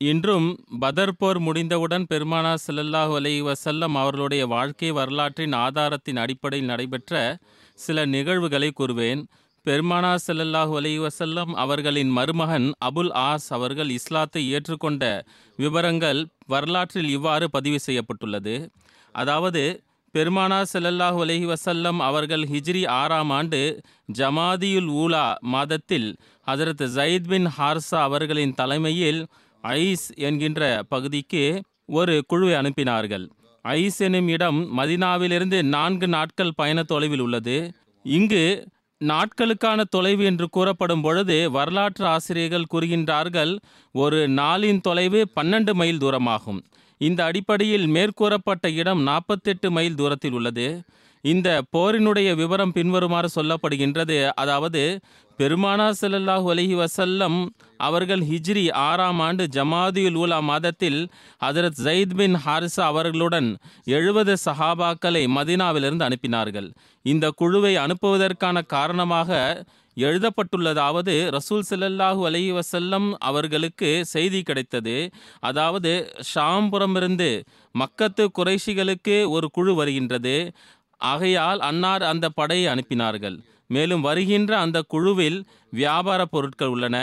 இன்றும் பதர் போர் முடிந்தவுடன் பெருமானா செல்லல்லாஹு அலை வசல்லம் அவர்களுடைய வாழ்க்கை வரலாற்றின் ஆதாரத்தின் அடிப்படையில் நடைபெற்ற சில நிகழ்வுகளை கூறுவேன். பெருமானா செல்லல்லாஹு அலை வசல்லம் அவர்களின் மருமகன் அபுல் ஆஸ் அவர்கள் இஸ்லாத்தை ஏற்றுக்கொண்ட விவரங்கள் வரலாற்றில் இவ்வாறு பதிவு செய்யப்பட்டுள்ளது. அதாவது பெருமானா செல்லல்லாஹு அலஹி வசல்லம் அவர்கள் ஹிஜ்ரி ஆறாம் ஆண்டு ஜமாதியுல் ஊலா மாதத்தில் ஹஜரத் ஜயித் பின் ஹார்சா அவர்களின் தலைமையில் ஐஸ் என்கின்ற பகுதிக்கு ஒரு குழுவை அனுப்பினார்கள். ஐஸ் எனும் இடம் மதினாவிலிருந்து நான்கு நாட்கள் பயண தொலைவில் உள்ளது. இங்கு நாட்களுக்கான தொலைவு என்று கூறப்படும் பொழுது வரலாற்று ஆசிரியர்கள் கூறுகின்றார்கள் ஒரு நாளின் தொலைவு பன்னெண்டு மைல் தூரமாகும். இந்த அடிப்படையில் மேற்கூறப்பட்ட இடம் நாற்பத்தெட்டு மைல் தூரத்தில் உள்ளது. இந்த போரினுடைய விவரம் பின்வருமாறு சொல்லப்படுகின்றது. அதாவது பெருமானா செல்லல்லாஹு அலஹி வசல்லம் அவர்கள் ஹிஜ்ரி ஆறாம் ஆண்டு ஜமாதியுல் உலா மாதத்தில் ஹதரத் ஜயித் பின் ஹாரிசா அவர்களுடன் எழுபது சஹாபாக்களை மதினாவிலிருந்து அனுப்பினார்கள். இந்த குழுவை அனுப்புவதற்கான காரணமாக எழுதப்பட்டுள்ளதாவது ரசூல் செல்லல்லாஹு அலைஹி வசல்லம் அவர்களுக்கு செய்தி கிடைத்தது. அதாவது ஷாம்புறமிருந்து மக்கத்து குறைஷிகளுக்கு ஒரு குழு வருகின்றது. ஆகையால் அன்னார் அந்த படையை அனுப்பினார்கள். மேலும் வருகின்ற அந்த குழுவில் வியாபார பொருட்கள் உள்ளன.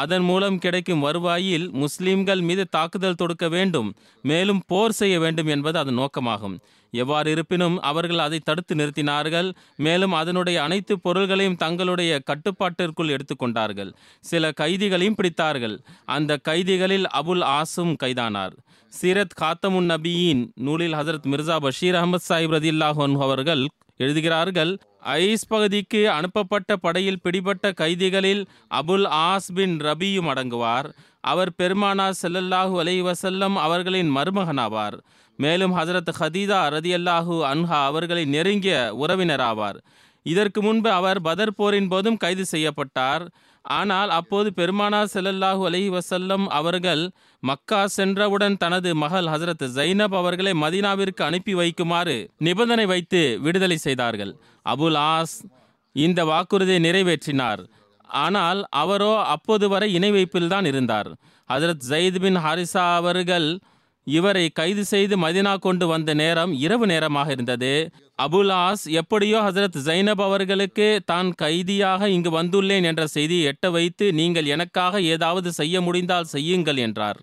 அதன் மூலம் கிடைக்கும் வருவாயில் முஸ்லிம்கள் மீது தாக்குதல் தொடுக்க வேண்டும். மேலும் போர் செய்ய வேண்டும் என்பது அதன் நோக்கமாகும். எவ்வாறு இருப்பினும் அவர்கள் அதை தடுத்து நிறுத்தினார்கள். மேலும் அதனுடைய அனைத்து பொருள்களையும் தங்களுடைய கட்டுப்பாட்டிற்குள் எடுத்துக்கொண்டார்கள் சில கைதிகளையும் பிடித்தார்கள். அந்த கைதிகளில் அபுல் ஆசும் கைதானார். சீரத் காத்தமுன் நபியின் நூலில் ஹசரத் மிர்சா பஷீர் அகமது சாஹிப் ரதில்லாஹன் அவர்கள் எழுதுகிறார்கள் ஐஸ் பகுதிக்கு அனுப்பப்பட்ட படையில் பிடிபட்ட கைதிகளில் அபுல் ஆஸ் பின் ரபியும் அடங்குவார். அவர் பெருமானா செல்லல்லாஹு அலைஹி வஸல்லம் அவர்களின் மருமகனாவார். மேலும் ஹசரத் ஹதீதா ரதியல்லாஹு அன்ஹா அவர்களின் நெருங்கிய உறவினராவார். இதற்கு முன்பு அவர் பதர் போரின் போதும் கைது செய்யப்பட்டார். ஆனால் அப்போது பெருமானா செல்லல்லாஹு அலஹி வசல்லம் அவர்கள் மக்கா சென்றவுடன் தனது மகள் ஹசரத் ஜைனப் அவர்களை மதீனாவிற்கு அனுப்பி வைக்குமாறு நிபந்தனை வைத்து விடுதலை செய்தார்கள். அபுல் ஆஸ் இந்த வாக்குறுதியை நிறைவேற்றினார். ஆனால் அவரோ அப்போது வரை இணை வைப்பில்தான் இருந்தார். ஹசரத் ஜயித் பின் ஹாரிசா அவர்கள் இவரை கைது செய்து மதினா கொண்டு வந்த நேரம் இரவு நேரமாக இருந்தது. அபுலாஸ் எப்படியோ ஹசரத் ஜைனப் அவர்களுக்கு தான் கைதியாக இங்கு வந்துள்ளேன் என்ற செய்தியை எட்ட வைத்து நீங்கள் எனக்காக ஏதாவது செய்ய முடிந்தால் செய்யுங்கள் என்றார்.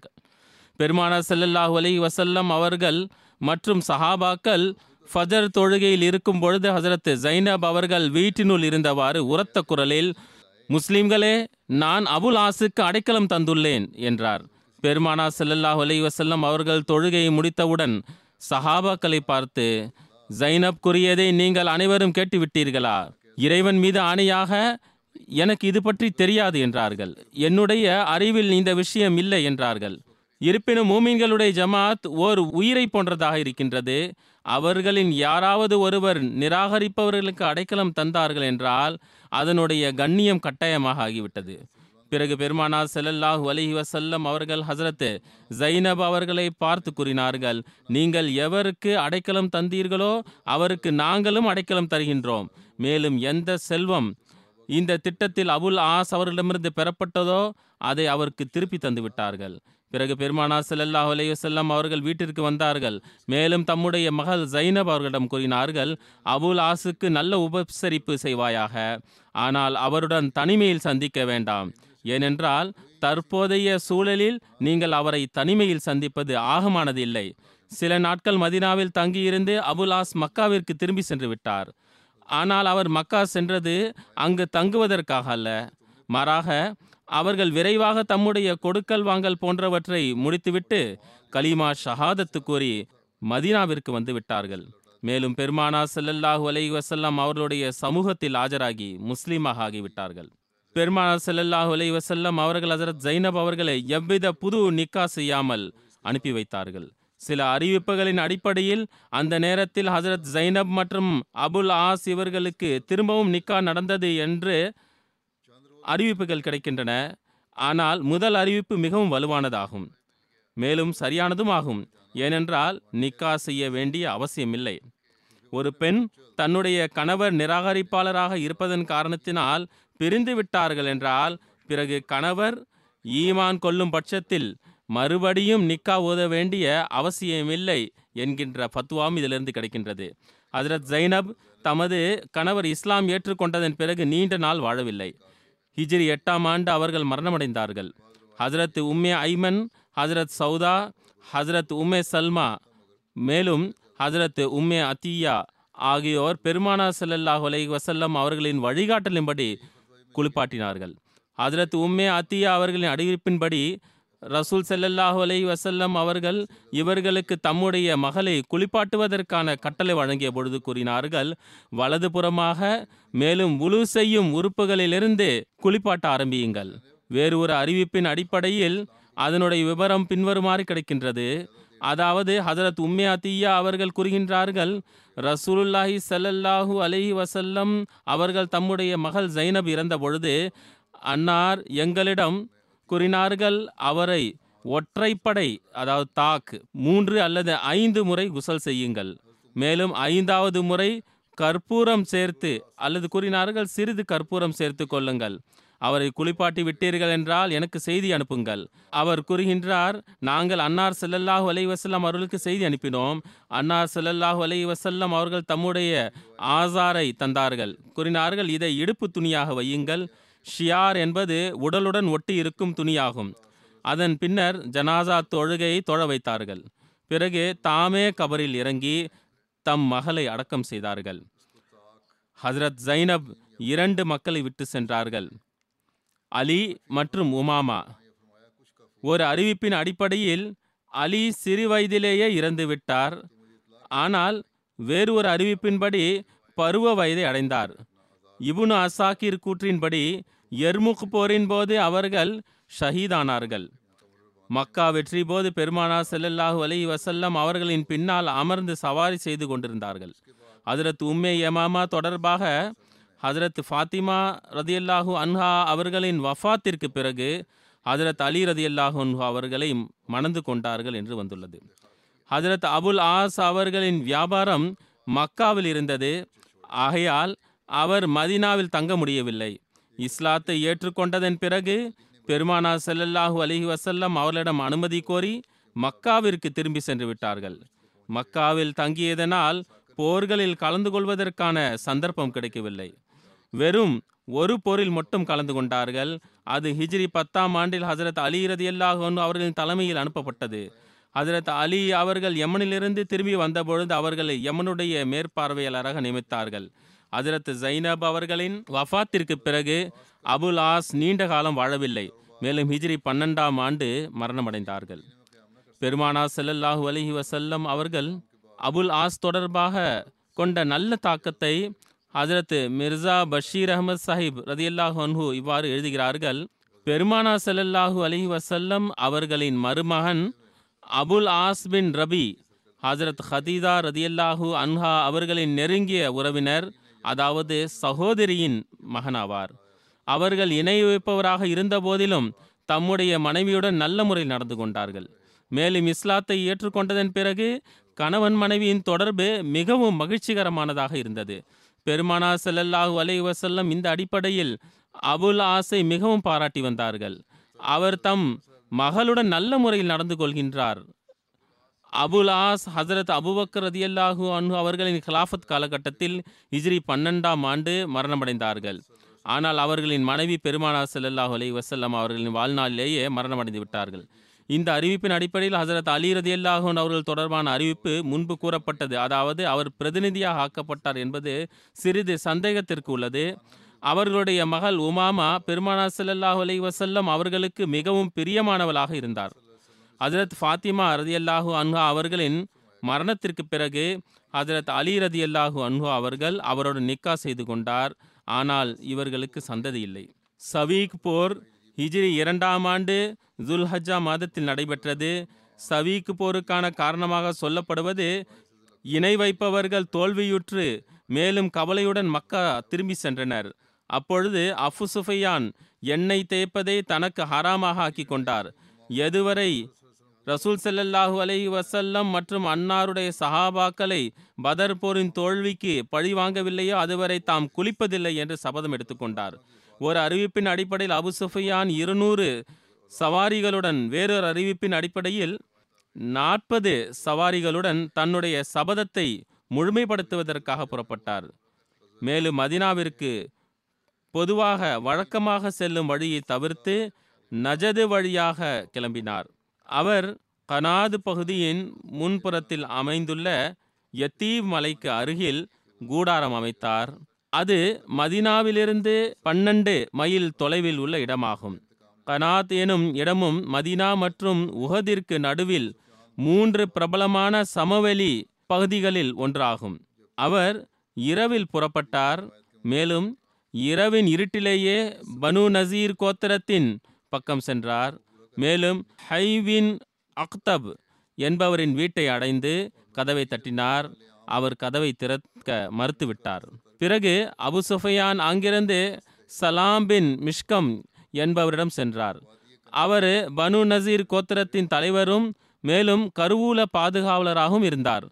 பெருமானார் செல்லல்லாஹு அலி வசல்லம் அவர்கள் மற்றும் சஹாபாக்கள் ஃபஜர் தொழுகையில் இருக்கும் பொழுது ஹசரத் ஜைனப் அவர்கள் வீட்டினுள் இருந்தவாறு உரத்த குரலில் முஸ்லிம்களே நான் அபுல் ஆசுக்கு அடைக்கலம் தந்துள்ளேன் என்றார். பெருமானா ஸல்லல்லாஹு அலைஹி வசல்லம் அவர்கள் தொழுகையை முடித்தவுடன் சஹாபாக்களை பார்த்து ஜைனப் கூறியதை நீங்கள் அனைவரும் கேட்டுவிட்டீர்களா? இறைவன் மீது ஆணையாக எனக்கு இது பற்றி தெரியாது என்றார்கள். என்னுடைய அறிவில் இந்த விஷயம் இல்லை என்றார்கள். இருப்பினும் மூமின்களுடைய ஜமாத் ஓர் உயிரை போன்றதாக இருக்கின்றது. அவர்களின் யாராவது ஒருவர் நிராகரிப்பவர்களுக்கு அடைக்கலம் தந்தார்கள் என்றால் அதனுடைய கண்ணியம் கட்டாயமாக ஆகிவிட்டது. பிறகு பெருமானா செல்லல்லாஹ் அலைஹி வசல்லம் அவர்கள் ஹசரத்து ஜைனப் அவர்களை பார்த்து கூறினார்கள் நீங்கள் எவருக்கு அடைக்கலம் தந்தீர்களோ அவருக்கு நாங்களும் அடைக்கலம் தருகின்றோம். மேலும் எந்த செல்வம் இந்த திட்டத்தில் அபுல் ஆஸ் அவர்களிடமிருந்து பெறப்பட்டதோ அதை அவருக்கு திருப்பி தந்து விட்டார்கள். பிறகு பெருமானா செல்லல்லா அலைஹி அவர்கள் வீட்டிற்கு வந்தார்கள். மேலும் தம்முடைய மகள் ஜைனப் அவர்களிடம் கூறினார்கள் அபுல் ஆசுக்கு நல்ல உபசரிப்பு செய்வாயாக. ஆனால் அவருடன் தனிமையில் சந்திக்க வேண்டாம். ஏனென்றால் தற்போதைய சூழலில் நீங்கள் அவரை தனிமையில் சந்திப்பது ஆகமானது இல்லை சில நாட்கள் மதினாவில் தங்கியிருந்து அபுலாஸ் மக்காவிற்கு திரும்பி சென்று விட்டார். ஆனால் அவர் மக்கா சென்றது அங்கு தங்குவதற்காக அல்ல. மாறாக அவர்கள் விரைவாக தம்முடைய கொடுக்கல் வாங்கல் போன்றவற்றை முடித்துவிட்டு கலிமா ஷஹாதத்து கூறி மதீனாவிற்கு வந்து விட்டார்கள். மேலும் பெருமானா செல்லல்லாஹு அலை வசல்லாம் அவர்களுடைய சமூகத்தில் ஆஜராகி முஸ்லீமாக ஆகிவிட்டார்கள். பெருமானார் செல்லல்லாஹு அலை வசல்லம் அவர்கள் ஹசரத் ஜைனப் அவர்களை எவ்வித புது நிக்கா செய்யாமல் அனுப்பி வைத்தார்கள். சில அறிவிப்புகளின் அடிப்படையில் அந்த நேரத்தில் ஹசரத் ஜைனப் மற்றும் அபுல் ஆஸ் இவர்களுக்கு திரும்பவும் நிக்கா நடந்தது என்று அறிவிப்புகள் கிடைக்கின்றன. ஆனால் முதல் அறிவிப்பு மிகவும் வலுவானதாகும். மேலும் சரியானதும் ஆகும். ஏனென்றால் நிக்கா செய்ய வேண்டிய அவசியமில்லை. ஒரு பெண் தன்னுடைய கணவர் நிராகரிப்பாளராக இருப்பதன் காரணத்தினால் பிரிந்து விட்டார்கள் என்றால் பிறகு கணவர் ஈமான் கொள்ளும் பட்சத்தில் மறுபடியும் நிக்கா ஓத வேண்டிய அவசியமில்லை என்கின்ற ஃபத்வாம் இதிலிருந்து கிடைக்கின்றது. ஹசரத் ஜைனப் தமது கணவர் இஸ்லாம் ஏற்றுக்கொண்டதன் பிறகு நீண்ட நாள் வாழவில்லை. ஹிஜ்ரி எட்டாம் ஆண்டு அவர்கள் மரணமடைந்தார்கள். ஹசரத் உம்மே ஐமன் ஹசரத் சௌதா ஹசரத் உம்மே சல்மா மேலும் ஹசரத் உம்மே அத்தியா ஆகியோர் பெருமானா செல்லல்லாஹ் வசல்லம் வஸல்லம் அவர்களின் வழிகாட்டலின்படி குளிப்பாட்டினார்கள். ஹஜரத் உம்மே அத்தியா அவர்களின் அறிவிப்பின்படி ரசூல் செல்லல்லாஹு அலை வசல்லம் அவர்கள் இவர்களுக்கு தம்முடைய மகளை குளிப்பாட்டுவதற்கான கட்டளை வழங்கிய பொழுது கூறினார்கள் வலதுபுறமாக மேலும் உழு செய்யும் உறுப்புகளிலிருந்து குளிப்பாட்ட ஆரம்பியுங்கள். வேறு ஒரு அறிவிப்பின் அடிப்படையில் அதனுடைய விவரம் பின்வருமாறு கிடைக்கின்றது. அதாவது ஹசரத் உம்மே அத்தியா அவர்கள் கூறுகின்றார்கள் ரசூலுல்லாஹி சல்லல்லாஹு அலஹி வசல்லம் அவர்கள் தம்முடைய மகள் ஜைனப் இறந்த பொழுது அன்னார் எங்களிடம் கூறினார்கள் அவரை ஒற்றைப்படை அதாவது தாக் மூன்று அல்லது ஐந்து முறை குசல் செய்யுங்கள். மேலும் ஐந்தாவது முறை கற்பூரம் சேர்த்து அல்லது கூறினார்கள் சிறிது கற்பூரம் சேர்த்து கொள்ளுங்கள். அவரை குளிப்பாட்டி விட்டீர்கள் என்றால் எனக்கு செய்தி அனுப்புங்கள். அவர் கூறுகின்றார் நாங்கள் அன்னார் செல்லல்லாஹு அலைஹி வஸல்லம் அவர்களுக்கு செய்தி அனுப்பினோம். அன்னார் செல்லல்லாஹு அலைஹி வஸல்லம் அவர்கள் தம்முடைய ஆசாரை தந்தார்கள். கூறினார்கள் இதை இடுப்பு துணியாக வையுங்கள். ஷியார் என்பது உடலுடன் ஒட்டி இருக்கும் துணியாகும். அதன் பின்னர் ஜனாசா தொழுகையை தொழ வைத்தார்கள். பிறகு தாமே கபரில் இறங்கி தம் மகளை அடக்கம் செய்தார்கள். ஹசரத் ஜைனப் இரண்டு மக்களை விட்டு சென்றார்கள். அலி மற்றும் உமாமா. ஒரு அறிவிப்பின் அடிப்படையில் அலி சிறு வயதிலேயே இறந்து விட்டார். ஆனால் வேறு ஒரு அறிவிப்பின்படி பருவ வயதை அடைந்தார். இபுனு அசாக்கிர் கூற்றின்படி எர்முக் போரின் போது அவர்கள் ஷஹீதானார்கள். மக்கா வெற்றி போது பெருமானா செல்லல்லாஹு அலி வசல்லம் அவர்களின் பின்னால் அமர்ந்து சவாரி செய்து கொண்டிருந்தார்கள். அதிரத் உம்மே யமாமா தொடர்பாக ஹசரத் ஃபாத்திமா ரதியல்லாஹூ அன்ஹா அவர்களின் வஃபாத்திற்கு பிறகு ஹசரத் அலி ரதியல்லாஹூ அன்ஹா அவர்களை மணந்து கொண்டார்கள் என்று வந்துள்ளது. ஹசரத் அபுல் ஆஸ் அவர்களின் வியாபாரம் மக்காவில் இருந்தது. ஆகையால் அவர் மதீனாவில் தங்க முடியவில்லை. இஸ்லாத்தை ஏற்றுக்கொண்டதன் பிறகு பெருமானா செல்லல்லாஹு அலிஹி வசல்லம் அவர்களிடம் அனுமதி கோரி மக்காவிற்கு திரும்பி சென்று விட்டார்கள். மக்காவில் தங்கியதனால் போர்களில் கலந்து கொள்வதற்கான சந்தர்ப்பம் கிடைக்கவில்லை. வெறும் ஒரு போரில் மட்டும் கலந்து கொண்டார்கள். அது ஹிஜ்ரி பத்தாம் ஆண்டில் ஹசரத் அலி ரதி அன்ஹு அவர்களின் தலைமையில் அனுப்பப்பட்டது. ஹசரத் அலி அவர்கள் யமனிலிருந்து திரும்பி வந்தபொழுது அவர்களை யமனுடைய மேற்பார்வையாளராக நியமித்தார்கள். ஹசரத் ஜைனப் அவர்களின் வஃபாத்திற்கு பிறகு அபுல் ஆஸ் நீண்ட காலம் வாழவில்லை. மேலும் ஹிஜ்ரி பன்னெண்டாம் ஆண்டு மரணமடைந்தார்கள். பெருமானா செல்லல்லாஹு அலிஹி வசல்லம் அவர்கள் அபுல் ஆஸ் தொடர்பாக கொண்ட நல்ல தாக்கத்தை ஹஜரத் மிர்சா பஷீர் அஹமத் சாஹிப் ரதியல்லாஹு அன்ஹு இவ்வாறு எழுதுகிறார்கள் பெருமானா செல்லல்லாஹு அலி வசல்லம் அவர்களின் மருமகன் அபுல் ஆஸ் பின் ரபி ஹசரத் ஹதீதா ரதியல்லாஹு அன்ஹா அவர்களின் நெருங்கிய உறவினர் அதாவது சகோதரியின் மகனாவார். அவர்கள் இணை வைப்பவராக இருந்த போதிலும் தம்முடைய மனைவியுடன் நல்ல முறையில் நடந்து கொண்டார்கள். மேலும் இஸ்லாத்தை ஏற்றுக்கொண்டதன் பிறகு கணவன் மனைவியின் தொடர்பு மிகவும் மகிழ்ச்சிகரமானதாக இருந்தது. பெருமானா செல்லல்லாஹு அலைஹி வசல்லம் இந்த அடிப்படையில் அபுல் ஆசை மிகவும் பாராட்டி வந்தார்கள். அவர் தம் மகளுடன் நல்ல முறையில் நடந்து கொள்கின்றார். அபுல் ஆஸ் ஹசரத் அபுபக்கர் ரதியல்லாஹு அன்ஹு அவர்களின் கிலாஃபத் காலகட்டத்தில் ஹிஜ்ரி பன்னெண்டாம் ஆண்டு மரணமடைந்தார்கள். ஆனால் அவர்களின் மனைவி பெருமானா செல்லல்லாஹு அலைஹி வசல்லம் அவர்களின் வாழ்நாளிலேயே மரணமடைந்து விட்டார்கள். இந்த அறிவிப்பின் அடிப்படையில் ஹசரத் அலி ரதி அன்ஹு அவர்கள் தொடர்பான அறிவிப்பு முன்பு கூறப்பட்டது. அதாவது அவர் பிரதிநிதியாக ஆக்கப்பட்டார் என்பது சிறிது சந்தேகத்திற்கு உள்ளது. அவர்களுடைய மகள் உமாமா பெருமானா ஸல்லல்லாஹு அலி வசல்லம் அவர்களுக்கு மிகவும் பிரியமானவளாக இருந்தார். ஹசரத் ஃபாத்திமா ரதியல்லாஹு அன்ஹா அவர்களின் மரணத்திற்கு பிறகு ஹசரத் அலி ரதியல்லாஹு அன்ஹா அவர்கள் அவரோடு நிக்கா செய்து கொண்டார். ஆனால் இவர்களுக்கு சந்ததி இல்லை. சவீக் போர் ஹிஜ்ரி இரண்டாம் ஆண்டு ஜுல்ஹஜா மாதத்தில் நடைபெற்றது. சவீக்கு போருக்கான காரணமாக சொல்லப்படுவது இணை வைப்பவர்கள் தோல்வியுற்று மேலும் கவலையுடன் மக்கா திரும்பி சென்றனர். அப்பொழுது அஃபு சுஃபையான் எண்ணெய் தேய்ப்பதை தனக்கு ஹராமாக ஆக்கி கொண்டார். எதுவரை ரசூல் செல்லல்லாஹு அலை வசல்லம் மற்றும் அன்னாருடைய சஹாபாக்களை பதர் போரின் தோல்விக்கு பழி வாங்கவில்லையோ அதுவரை தாம் குளிப்பதில்லை என்று சபதம் எடுத்துக்கொண்டார் ஒரு அறிவிப்பின் அடிப்படையில் அபு சுஃபியான் இருநூறு சவாரிகளுடன் வேறொரு அறிவிப்பின் அடிப்படையில் நாற்பது சவாரிகளுடன் தன்னுடைய சபதத்தை முழுமைப்படுத்துவதற்காக புறப்பட்டார். மேலும் மதினாவிற்கு பொதுவாக வழக்கமாக செல்லும் வழியை தவிர்த்து நஜது வழியாக கிளம்பினார். அவர் கனாது பகுதியின் முன்புறத்தில் அமைந்துள்ள யத்தீவ் மலைக்கு அருகில் கூடாரம் அமைத்தார். அது மதினாவிலிருந்து பன்னெண்டு மைல் தொலைவில் உள்ள இடமாகும். கனாத் எனும் இடமும் மதினா மற்றும் உஹதிற்கு நடுவில் மூன்று பிரபலமான சமவெளி பகுதிகளில் ஒன்றாகும். அவர் இரவில் புறப்பட்டார் மேலும் இரவின் இருட்டிலேயே பனு நசீர் கோத்திரத்தின் பக்கம் சென்றார். மேலும் ஹைவின் அக்தப் என்பவரின் வீட்டை அடைந்து கதவை தட்டினார். அவர் கதவை திறக்க மறுத்துவிட்டார். பிறகு அபு சுஃபையான் அங்கிருந்து சலாம் பின் மிஷ்கம் என்பவரிடம் சென்றார். அவர் பனு நசீர் கோத்திரத்தின் தலைவரும் மேலும் கருவூல பாதுகாவலராகவும் இருந்தார்.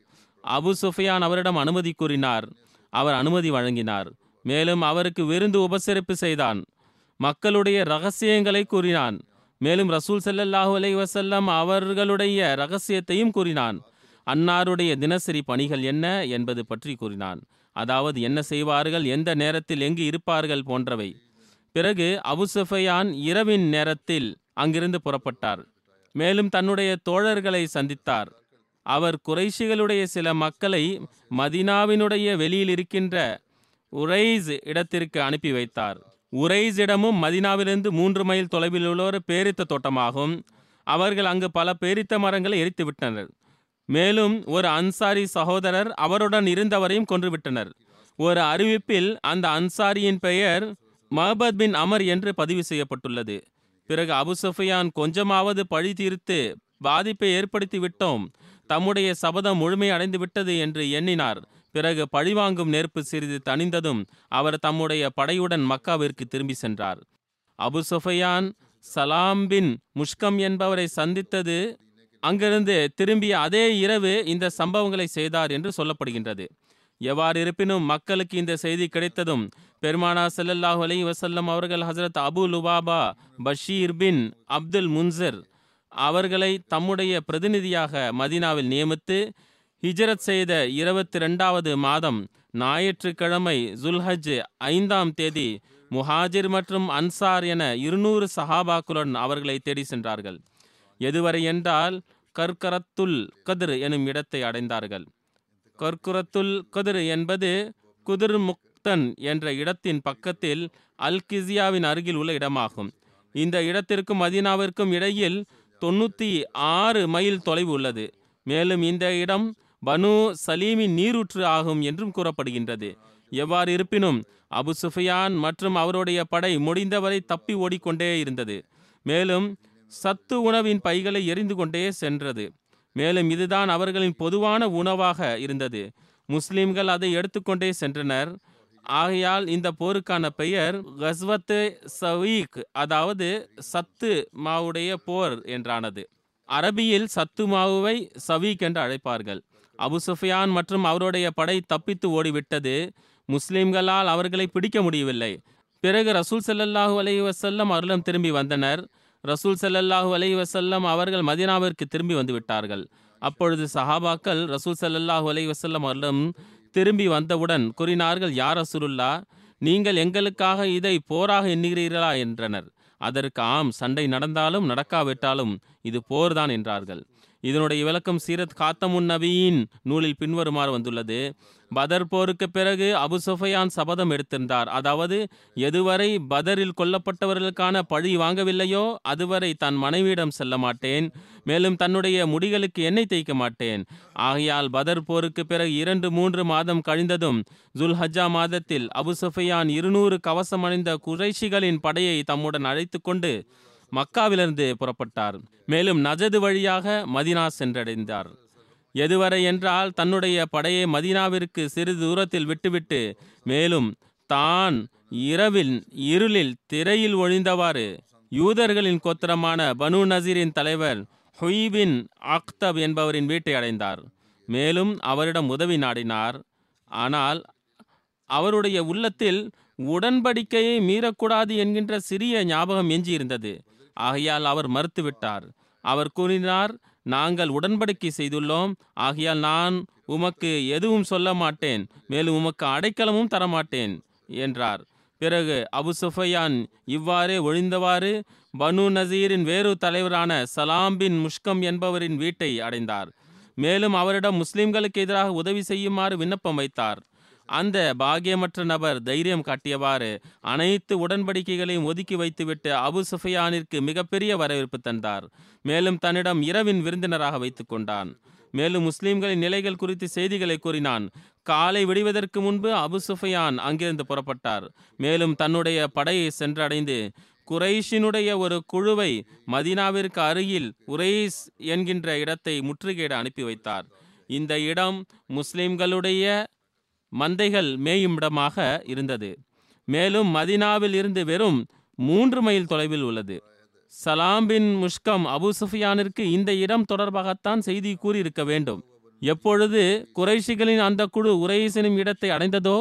அபு சுஃபியான் அவரிடம் அனுமதி கூறினார். அவர் அனுமதி வழங்கினார். மேலும் அவருக்கு விருந்து உபசரிப்பு செய்தான். மக்களுடைய ரகசியங்களை கூறினான். மேலும் ரசூல் ஸல்லல்லாஹு அலை வசல்லம் அவர்களுடைய ரகசியத்தையும் கூறினான். அன்னாருடைய தினசரி பணிகள் என்ன என்பது பற்றி கூறினான். அதாவது என்ன செய்வார்கள் எந்த நேரத்தில் எங்கு இருப்பார்கள் போன்றவை. பிறகு அபுசஃபையான் இரவின் நேரத்தில் அங்கிருந்து புறப்பட்டார். மேலும் தன்னுடைய தோழர்களை சந்தித்தார். அவர் குறைஷிகளுடைய சில மக்களை மதினாவினுடைய வெளியில் இருக்கின்ற உரைஸ் இடத்திற்கு அனுப்பி வைத்தார். உரைஸ் இடமும் மதினாவிலிருந்து மூன்று மைல் தொலைவில் உள்ள ஒரு பேரித்த தோட்டமாகும். அவர்கள் அங்கு பல பேரித்த மரங்களை எரித்து விட்டனர் மேலும் ஒரு அன்சாரி சகோதரர் அவருடன் இருந்தவரையும் கொன்றுவிட்டனர். ஒரு அறிவிப்பில் அந்த அன்சாரியின் பெயர் மஹபத் பின் அமர் என்று பதிவு செய்யப்பட்டுள்ளது. பிறகு அபு சுஃபியான் கொஞ்சமாவது பழி தீர்த்து பாதிப்பை ஏற்படுத்தி விட்டோம். தம்முடைய சபதம் முழுமை அடைந்து விட்டது என்று எண்ணினார். பிறகு பழிவாங்கும் நெருப்பு சிறிது தணிந்ததும் அவர் தம்முடைய படையுடன் மக்காவிற்கு திரும்பி சென்றார். அபு சுஃபையான் சலாம் பின் முஷ்கம் என்பவரை சந்தித்தது அங்கிருந்து திரும்பிய அதே இரவு இந்த சம்பவங்களை செய்தார் என்று சொல்லப்படுகின்றது. எவ்வாறு இருப்பினும் மக்களுக்கு இந்த செய்தி கிடைத்ததும் பெருமானா ஸல்லல்லாஹு அலி வசல்லம் அவர்கள் ஹசரத் Abu Lubaba Bashir bin Abdul Munzir அவர்களை தம்முடைய பிரதிநிதியாக மதீனாவில் நியமித்து ஹிஜரத் செய்த இருபத்தி ரெண்டாவது மாதம் ஞாயிற்றுக்கிழமை ஜுல்ஹஜ் ஐந்தாம் தேதி முஹாஜிர் மற்றும் அன்சார் என இருநூறு சஹாபாக்களுடன் அவர்களை தேடி சென்றார்கள். எதுவரை என்றால் கர்கரத்துல் கதிர் எனும் இடத்தை அடைந்தார்கள். கர்குரத்துல் கதிர் என்பது குதிர் முக்தன் என்ற இடத்தின் பக்கத்தில் அல் கிசியாவின் அருகில் உள்ள இடமாகும். இந்த இடத்திற்கும் மதீனாவிற்கும் இடையில் தொண்ணூற்றி ஆறு மைல் தொலைவு உள்ளது. மேலும் இந்த இடம் பனு சலீமின் நீரூற்று ஆகும் என்றும் கூறப்படுகின்றது. எவ்வாறு இருப்பினும் அபு சுஃபியான் மற்றும் அவருடைய படை முடிந்தவரை தப்பி ஓடிக்கொண்டே இருந்தது. மேலும் சத்து உணவின் பைகளை எரிந்து கொண்டே சென்றது. மேலும் இதுதான் அவர்களின் பொதுவான உணவாக இருந்தது. முஸ்லிம்கள் அதை எடுத்துக்கொண்டே சென்றனர். ஆகையால் இந்த போருக்கான பெயர் கஸ்வத்து சவீக் அதாவது சத்து மாவுடைய போர் என்றானது. அரபியில் சத்து மாவுவை சவீக் என்று அழைப்பார்கள். அபு சுஃபியான் மற்றும் அவருடைய படை தப்பித்து ஓடிவிட்டது. முஸ்லிம்களால் அவர்களை பிடிக்க முடியவில்லை. பிறகு ரசூல் செல்லல்லாஹு அலைஹி வசல்லம் அருளம் திரும்பி வந்தனர். ரசூல் ஸல்லல்லாஹு அலஹி வசல்லம் அவர்கள் மதினாவிற்கு திரும்பி வந்து விட்டார்கள் அப்பொழுது சஹாபாக்கள் ரசூல் ஸல்லல்லாஹு அலஹி வசல்லம் அவர்களும் திரும்பி வந்தவுடன் கூறினார்கள் யார் ரசூலுல்லா நீங்கள் எங்களுக்காக இதை போராக எண்ணுகிறீர்களா? என்றனர். அதற்கு ஆம் சண்டை நடந்தாலும் நடக்காவிட்டாலும் இது போர்தான் என்றார்கள். இதனுடைய விளக்கம் சீரத் காத்தமுன் நபியின் நூலில் பின்வருமாறு வந்துள்ளது. பதர் போருக்கு பிறகு அபு சுஃபையான் சபதம் எடுத்திருந்தார். அதாவது எதுவரை பதரில் கொல்லப்பட்டவர்களுக்கான பழி வாங்கவில்லையோ அதுவரை தன் மனைவியிடம் செல்ல மாட்டேன். மேலும் தன்னுடைய முடிகளுக்கு எண்ணெய் தேய்க்க மாட்டேன். ஆகையால் பதர் போருக்கு பிறகு இரண்டு மூன்று மாதம் கழிந்ததும் ஜுல்ஹஜா மாதத்தில் அபு சுஃபையான் இருநூறு கவசம் அணிந்த குறைஷிகளின் படையை தம்முடன் அழைத்து கொண்டு மக்காவிலிருந்து புறப்பட்டார். மேலும் நஜது வழியாக மதினா சென்றடைந்தார். எதுவரை என்றால் தன்னுடைய படையை மதீனாவிற்கு சிறிது தூரத்தில் விட்டுவிட்டு மேலும் தான் இரவில் இருளில் திரையில் ஒழிந்தவாறு யூதர்களின் கோத்திரமான பனு நசீரின் தலைவர் ஹுய்பின் அக்தப் என்பவரின் வீட்டை அடைந்தார். மேலும் அவரிடம் உதவி நாடினார். ஆனால் அவருடைய உள்ளத்தில் உடன்படிக்கையை மீறக்கூடாது என்கின்ற சிறிய ஞாபகம் எஞ்சியிருந்தது. ஆகையால் அவர் மறுத்துவிட்டார். அவர் கூறினார் நாங்கள் உடன்படிக்கை செய்துள்ளோம். ஆகையால் நான் உமக்கு எதுவும் சொல்ல மாட்டேன். மேலும் உமக்கு அடைக்கலமும் தரமாட்டேன் என்றார். பிறகு அபு சுஃபையான் இவ்வாறே ஒழிந்தவாறு பனு நசீரின் வேறு தலைவரான சலாம் பின் முஷ்கம் என்பவரின் வீட்டை அடைந்தார். மேலும் அவரிடம் முஸ்லிம்களுக்கு எதிராக உதவி செய்யுமாறு விண்ணப்பம் வைத்தார். அந்த பாகியமற்ற நபர் தைரியம் காட்டியவாறு அனைத்து உடன்படிக்கைகளையும் ஒதுக்கி வைத்துவிட்டு அபு சுஃபியானிற்கு மிகப்பெரிய வரவேற்பு தந்தார். மேலும் தன்னிடம் இரவின் விருந்தினராக வைத்துக் கொண்டான். மேலும் முஸ்லிம்களின் நிலைகள் குறித்து செய்திகளை கூறினான். காலை விடுவதற்கு முன்பு அபு சுஃபியான் அங்கிருந்து புறப்பட்டார். மேலும் தன்னுடைய படையை சென்றடைந்து குறைஷினுடைய ஒரு குழுவை மதீனாவிற்கு அருகில் உரைஸ் என்கின்ற இடத்தை முற்றுகையிட அனுப்பி வைத்தார். இந்த இடம் முஸ்லிம்களுடைய மந்தைகள் மேயும் இடமாக இருந்தது. மேலும் மதினாவில் இருந்து வெறும் மூன்று மைல் தொலைவில் உள்ளது. சலாம் பின் முஷ்கம் அபு சுஃபியானிற்கு இந்த இடம் தொடர்பாகத்தான் செய்தி கூறியிருக்க வேண்டும். எப்பொழுது குறைஷிகளின் அந்த குழு உரைசனும் இடத்தை அடைந்ததோ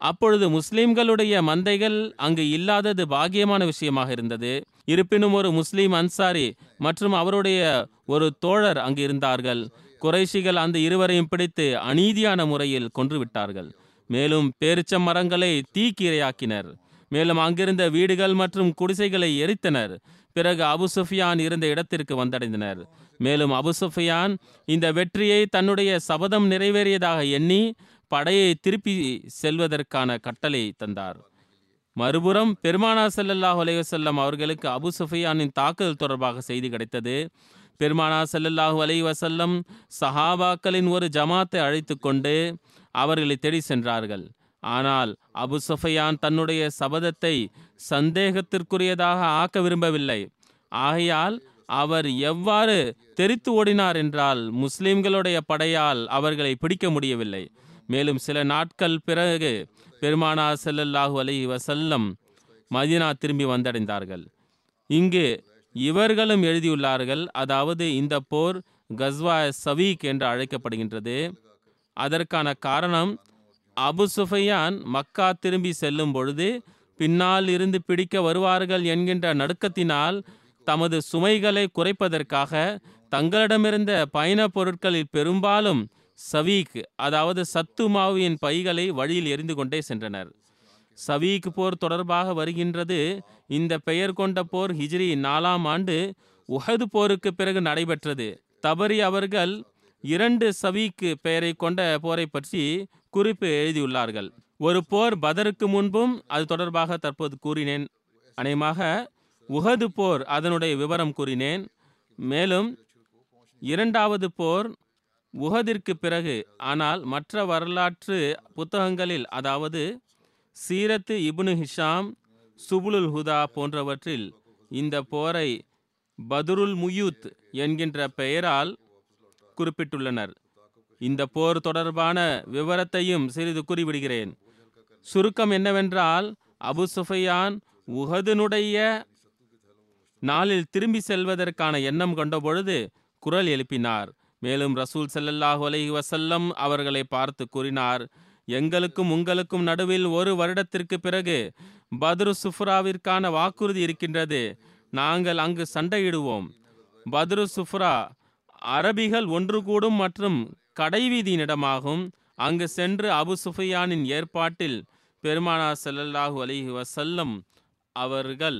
அப்பொழுது முஸ்லிம்களுடைய மந்தைகள் அங்கு இல்லாதது பாக்கியமான விஷயமாக இருந்தது. இருப்பினும் ஒரு முஸ்லீம் அன்சாரி மற்றும் அவருடைய ஒரு தோழர் அங்கு இருந்தார்கள். குறைஷிகள் அந்த இருவரையும் பிடித்து அநீதியான முறையில் கொன்றுவிட்டார்கள். மேலும் பேரிச்ச மரங்களை தீக்கிரையாக்கினர். மேலும் அங்கிருந்த வீடுகள் மற்றும் குடிசைகளை எரித்தனர். பிறகு அபு சுஃபியான் இருந்த இடத்திற்கு வந்தடைந்தனர். மேலும் அபு சுஃபியான் இந்த வெற்றியை தன்னுடைய சபதம் நிறைவேறியதாக எண்ணி படையை திருப்பி செல்வதற்கான கட்டளை தந்தார். மறுபுறம் பெருமானா செல்லல்லாஹ் அலைஹி அவர்களுக்கு அபு சுஃபியானின் தாக்குதல் தொடர்பாக செய்தி கிடைத்தது. பெருமானா செல்லல்லாஹு அலைஹி வஸல்லம் சஹாபாக்களின் ஒரு ஜமாத்தை அழைத்து கொண்டு அவர்களை தேடி சென்றார்கள். ஆனால் அபு சுஃபியான் தன்னுடைய சபதத்தை சந்தேகத்திற்குரியதாக ஆக்க விரும்பவில்லை. ஆகையால் அவர் எவ்வாறு தெரித்து ஓடினார் என்றால் முஸ்லிம்களுடைய படையால் அவர்களை பிடிக்க முடியவில்லை. மேலும் சில நாட்கள் பிறகு பெருமானா செல்லல்லாஹு அலி வசல்லம் மதீனா திரும்பி வந்தடைந்தார்கள். இங்கு இவர்களும் எழுதியுள்ளார்கள் அதாவது இந்த போர் கஸ்வா சவீக் என்று அழைக்கப்படுகின்றது. அதற்கான காரணம் அபு சுஃபையான் மக்கா திரும்பி செல்லும் பொழுது பின்னால் இருந்து பிடிக்க வருவார்கள் என்கின்ற நடுக்கத்தினால் தமது சுமைகளை குறைப்பதற்காக தங்களிடமிருந்த பயணப் பொருட்களில் பெரும்பாலும் சவீக் அதாவது சத்து மாவின் பைகளை வழியில் எரிந்து கொண்டே சென்றனர். சவீக் போர் தொடர்பாக வருகின்றது. இந்த பெயர் கொண்ட போர் ஹிஜ்ரி நாலாம் ஆண்டு உஹது போருக்கு பிறகு நடைபெற்றது. தபரி அவர்கள் இரண்டு சவீக்கு பெயரை கொண்ட போரை பற்றி குறிப்பு எழுதியுள்ளார்கள். ஒரு போர் பதருக்கு முன்பும் அது தொடர்பாக தற்போது கூறினேன். அநேகமாக உஹது போர் அதனுடைய விவரம் கூறினேன். மேலும் இரண்டாவது போர் உகதிற்கு பிறகு ஆனால் மற்ற வரலாற்று புத்தகங்களில் அதாவது சீரத்து இப்னு ஹிஷாம் சுபுலுல் ஹுதா போன்றவற்றில் இந்த போரை பதுருல் முயூத் என்கின்ற பெயரால் குறிப்பிட்டுள்ளனர். இந்த போர் தொடர்பான விவரத்தையும் சிறிது கூறிவிடுகிறேன் சுருக்கம் என்னவென்றால் அபு சுஃபையான் உஹதுனுடைய நாளில் திரும்பி செல்வதற்கான எண்ணம் கொண்டபொழுது குரல் எழுப்பினார். மேலும் ரசூல் செல்லல்லாஹு அலைஹி வசல்லம் அவர்களை பார்த்து கூறினார் எங்களுக்கும் உங்களுக்கும் நடுவில் ஒரு வருடத்திற்கு பிறகு பத்ரு சுஃப்ராவிற்கான வாக்குறுதி இருக்கின்றது. நாங்கள் அங்கு சண்டையிடுவோம். பத்ரு சுஃப்ரா அரபிகள் ஒன்று கூடும் மற்றும் கடைவீதியின் இடமாகும் அங்கு சென்று அபு சுஃபியானின் ஏற்பாட்டில் பெருமானா செல்லல்லாஹு அலிஹி வசல்லம் அவர்கள்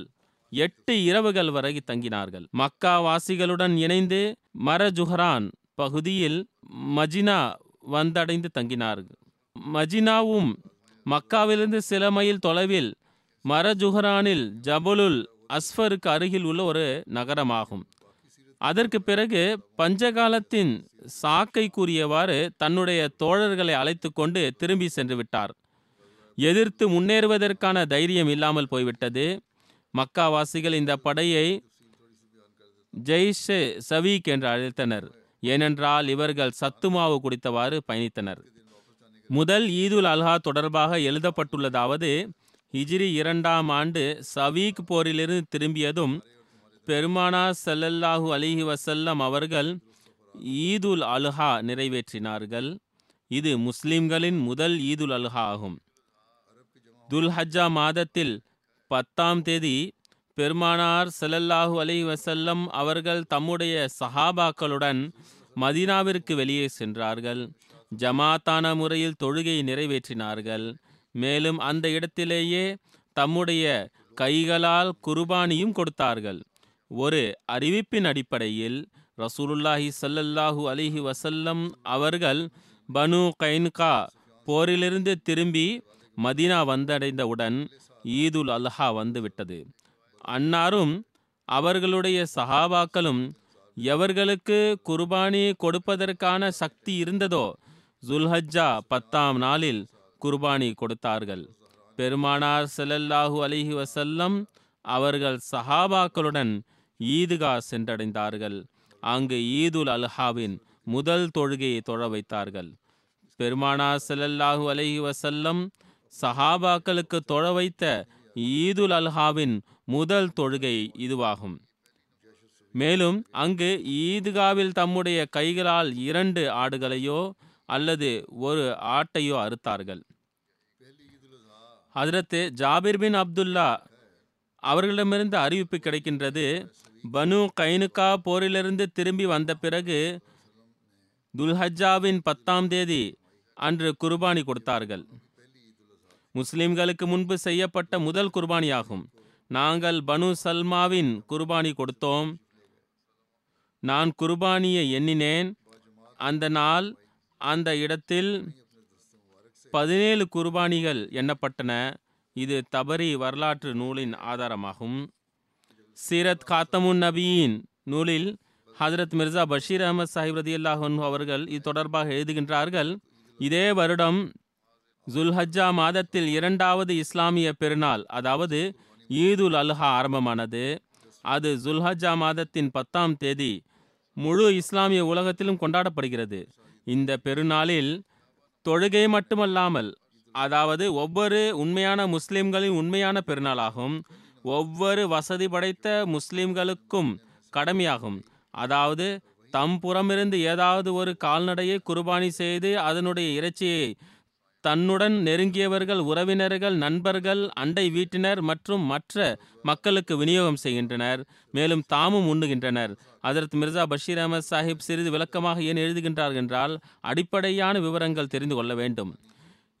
எட்டு இரவுகள் வரை தங்கினார்கள். மக்கா வாசிகளுடன் இணைந்து மரஜுஹரான் பகுதியில் மஜினா வந்தடைந்து தங்கினார்கள். மஜினாவும் மக்காவிலிருந்து சில மைல் தொலைவில் மரஜுஹரானில் ஜபலுல் அஸ்ஃபருக்கு அருகில் உள்ள ஒரு நகரமாகும். அதற்கு பிறகு பஞ்சகாலத்தின் சாக்கை கூறியவாறு தன்னுடைய தோழர்களை அழைத்து கொண்டு திரும்பி சென்று விட்டார். எதிர்த்து முன்னேறுவதற்கான தைரியம் இல்லாமல் போய்விட்டது. மக்காவாசிகள் இந்த படையை ஜெய்ஷே சவீக் என்று அழைத்தனர். ஏனென்றால் இவர்கள் சத்துமாவு குடித்தவாறு பயணித்தனர். முதல் ஈதுல் அல்ஹா தொடர்பாக எழுதப்பட்டுள்ளதாவது ஹிஜ்ரி இரண்டாம் ஆண்டு சவீக் போரிலிருந்து திரும்பியதும் பெருமானா சல்லல்லாஹு அலிஹி வசல்லம் அவர்கள் ஈதுல் அல்ஹா நிறைவேற்றினார்கள். இது முஸ்லிம்களின் முதல் ஈதுல் அல்ஹா ஆகும். துல்ஹஜ்ஜா மாதத்தில் பத்தாம் தேதி பெருமானார் செல்லல்லாஹு அலி வசல்லம் அவர்கள் தம்முடைய சஹாபாக்களுடன் மதீனாவிற்கு வெளியே சென்றார்கள். ஜமாத்தான முறையில் தொழுகையை நிறைவேற்றினார்கள். மேலும் அந்த இடத்திலேயே தம்முடைய கைகளால் குர்பானியும் கொடுத்தார்கள். ஒரு அறிவிப்பின் அடிப்படையில் ரசூலுல்லாஹி ஸல்லல்லாஹு அலிஹி வசல்லம் அவர்கள் பனு கைன்கா போரிலிருந்து திரும்பி மதீனா வந்தடைந்தவுடன் ஈதுல் அல்ஹா வந்துவிட்டது. அன்னாரும் அவர்களுடைய சஹாபாக்களும் எவர்களுக்கு குர்பானி கொடுப்பதற்கான சக்தி இருந்ததோ ஜுல்ஹஜ்ஜா பத்தாம் நாளில் குர்பானி கொடுத்தார்கள். பெருமானார் செல்லல்லாஹு அலிஹி வசல்லம் அவர்கள் சஹாபாக்களுடன் ஈதுகா சென்றடைந்தார்கள். அங்கு ஈதுல் அல்ஹாவின் முதல் தொழுகையை தொழ வைத்தார்கள். பெருமானார் செல்லல்லாஹு அலைஹி வசல்லம் சஹாபாக்களுக்கு தொழ வைத்த ஈதுல் அல்ஹாவின் முதல் தொழுகை இதுவாகும். மேலும் அங்கு ஈதுகாவில் தம்முடைய கைகளால் இரண்டு ஆடுகளையோ அல்லது ஒரு ஆட்டையோ அறுத்தார்கள். ஹதரத்து ஜாபிர் பின் அப்துல்லா அவர்களிடமிருந்து அறிவிப்பு கிடைக்கின்றது பனு கைனுக்கா போரிலிருந்து திரும்பி வந்த பிறகு துல்ஹஜாவின் பத்தாம் தேதி அன்று குர்பானி கொடுத்தார்கள். முஸ்லிம்களுக்கு முன்பு செய்யப்பட்ட முதல் குர்பானியாகும். நாங்கள் பனு சல்மாவின் குர்பானி கொடுத்தோம். நான் குர்பானியை எண்ணினேன். அந்த நாள் அந்த இடத்தில் பதினேழு குர்பானிகள் எண்ணப்பட்டன. இது தபரி வரலாற்று நூலின் ஆதாரமாகும். சீரத் காத்தமுன் நபியின் நூலில் ஹஜரத் மிர்சா பஷீர் அஹமத் சாஹிப் ரதி அவர்கள் இது தொடர்பாக எழுதுகின்றார்கள். இதே வருடம் ஜுல்ஹஜ்ஜா மாதத்தில் இரண்டாவது இஸ்லாமிய பெருநாள் அதாவது ஈதுல் அல்ஹா ஆரம்பமானது. அது ஜுல்ஹஜ்ஜா மாதத்தின் பத்தாம் தேதி முழு இஸ்லாமிய உலகத்திலும் கொண்டாடப்படுகிறது. இந்த பெருநாளில் தொழுகை மட்டுமல்லாமல் அதாவது ஒவ்வொரு உண்மையான முஸ்லிம்களின் உண்மையான பெருநாளாகும் ஒவ்வொரு வசதி படைத்த முஸ்லிம்களுக்கும் கடமையாகும். அதாவது தம் புறமிருந்து ஏதாவது ஒரு கால்நடையை குர்பானி செய்து அதனுடைய இறைச்சியை தன்னுடன் நெருங்கியவர்கள் உறவினர்கள் நண்பர்கள் அண்டை வீட்டினர் மற்றும் மற்ற மக்களுக்கு விநியோகம் செய்கின்றனர். மேலும் தாமும் உண்ணுகின்றனர். அதற்கு மிர்சா பஷீர் அகமது சாஹிப் சிறிது விளக்கமாக ஏன் எழுதுகின்றார் என்றால் அடிப்படையான விவரங்கள் தெரிந்து கொள்ள வேண்டும்.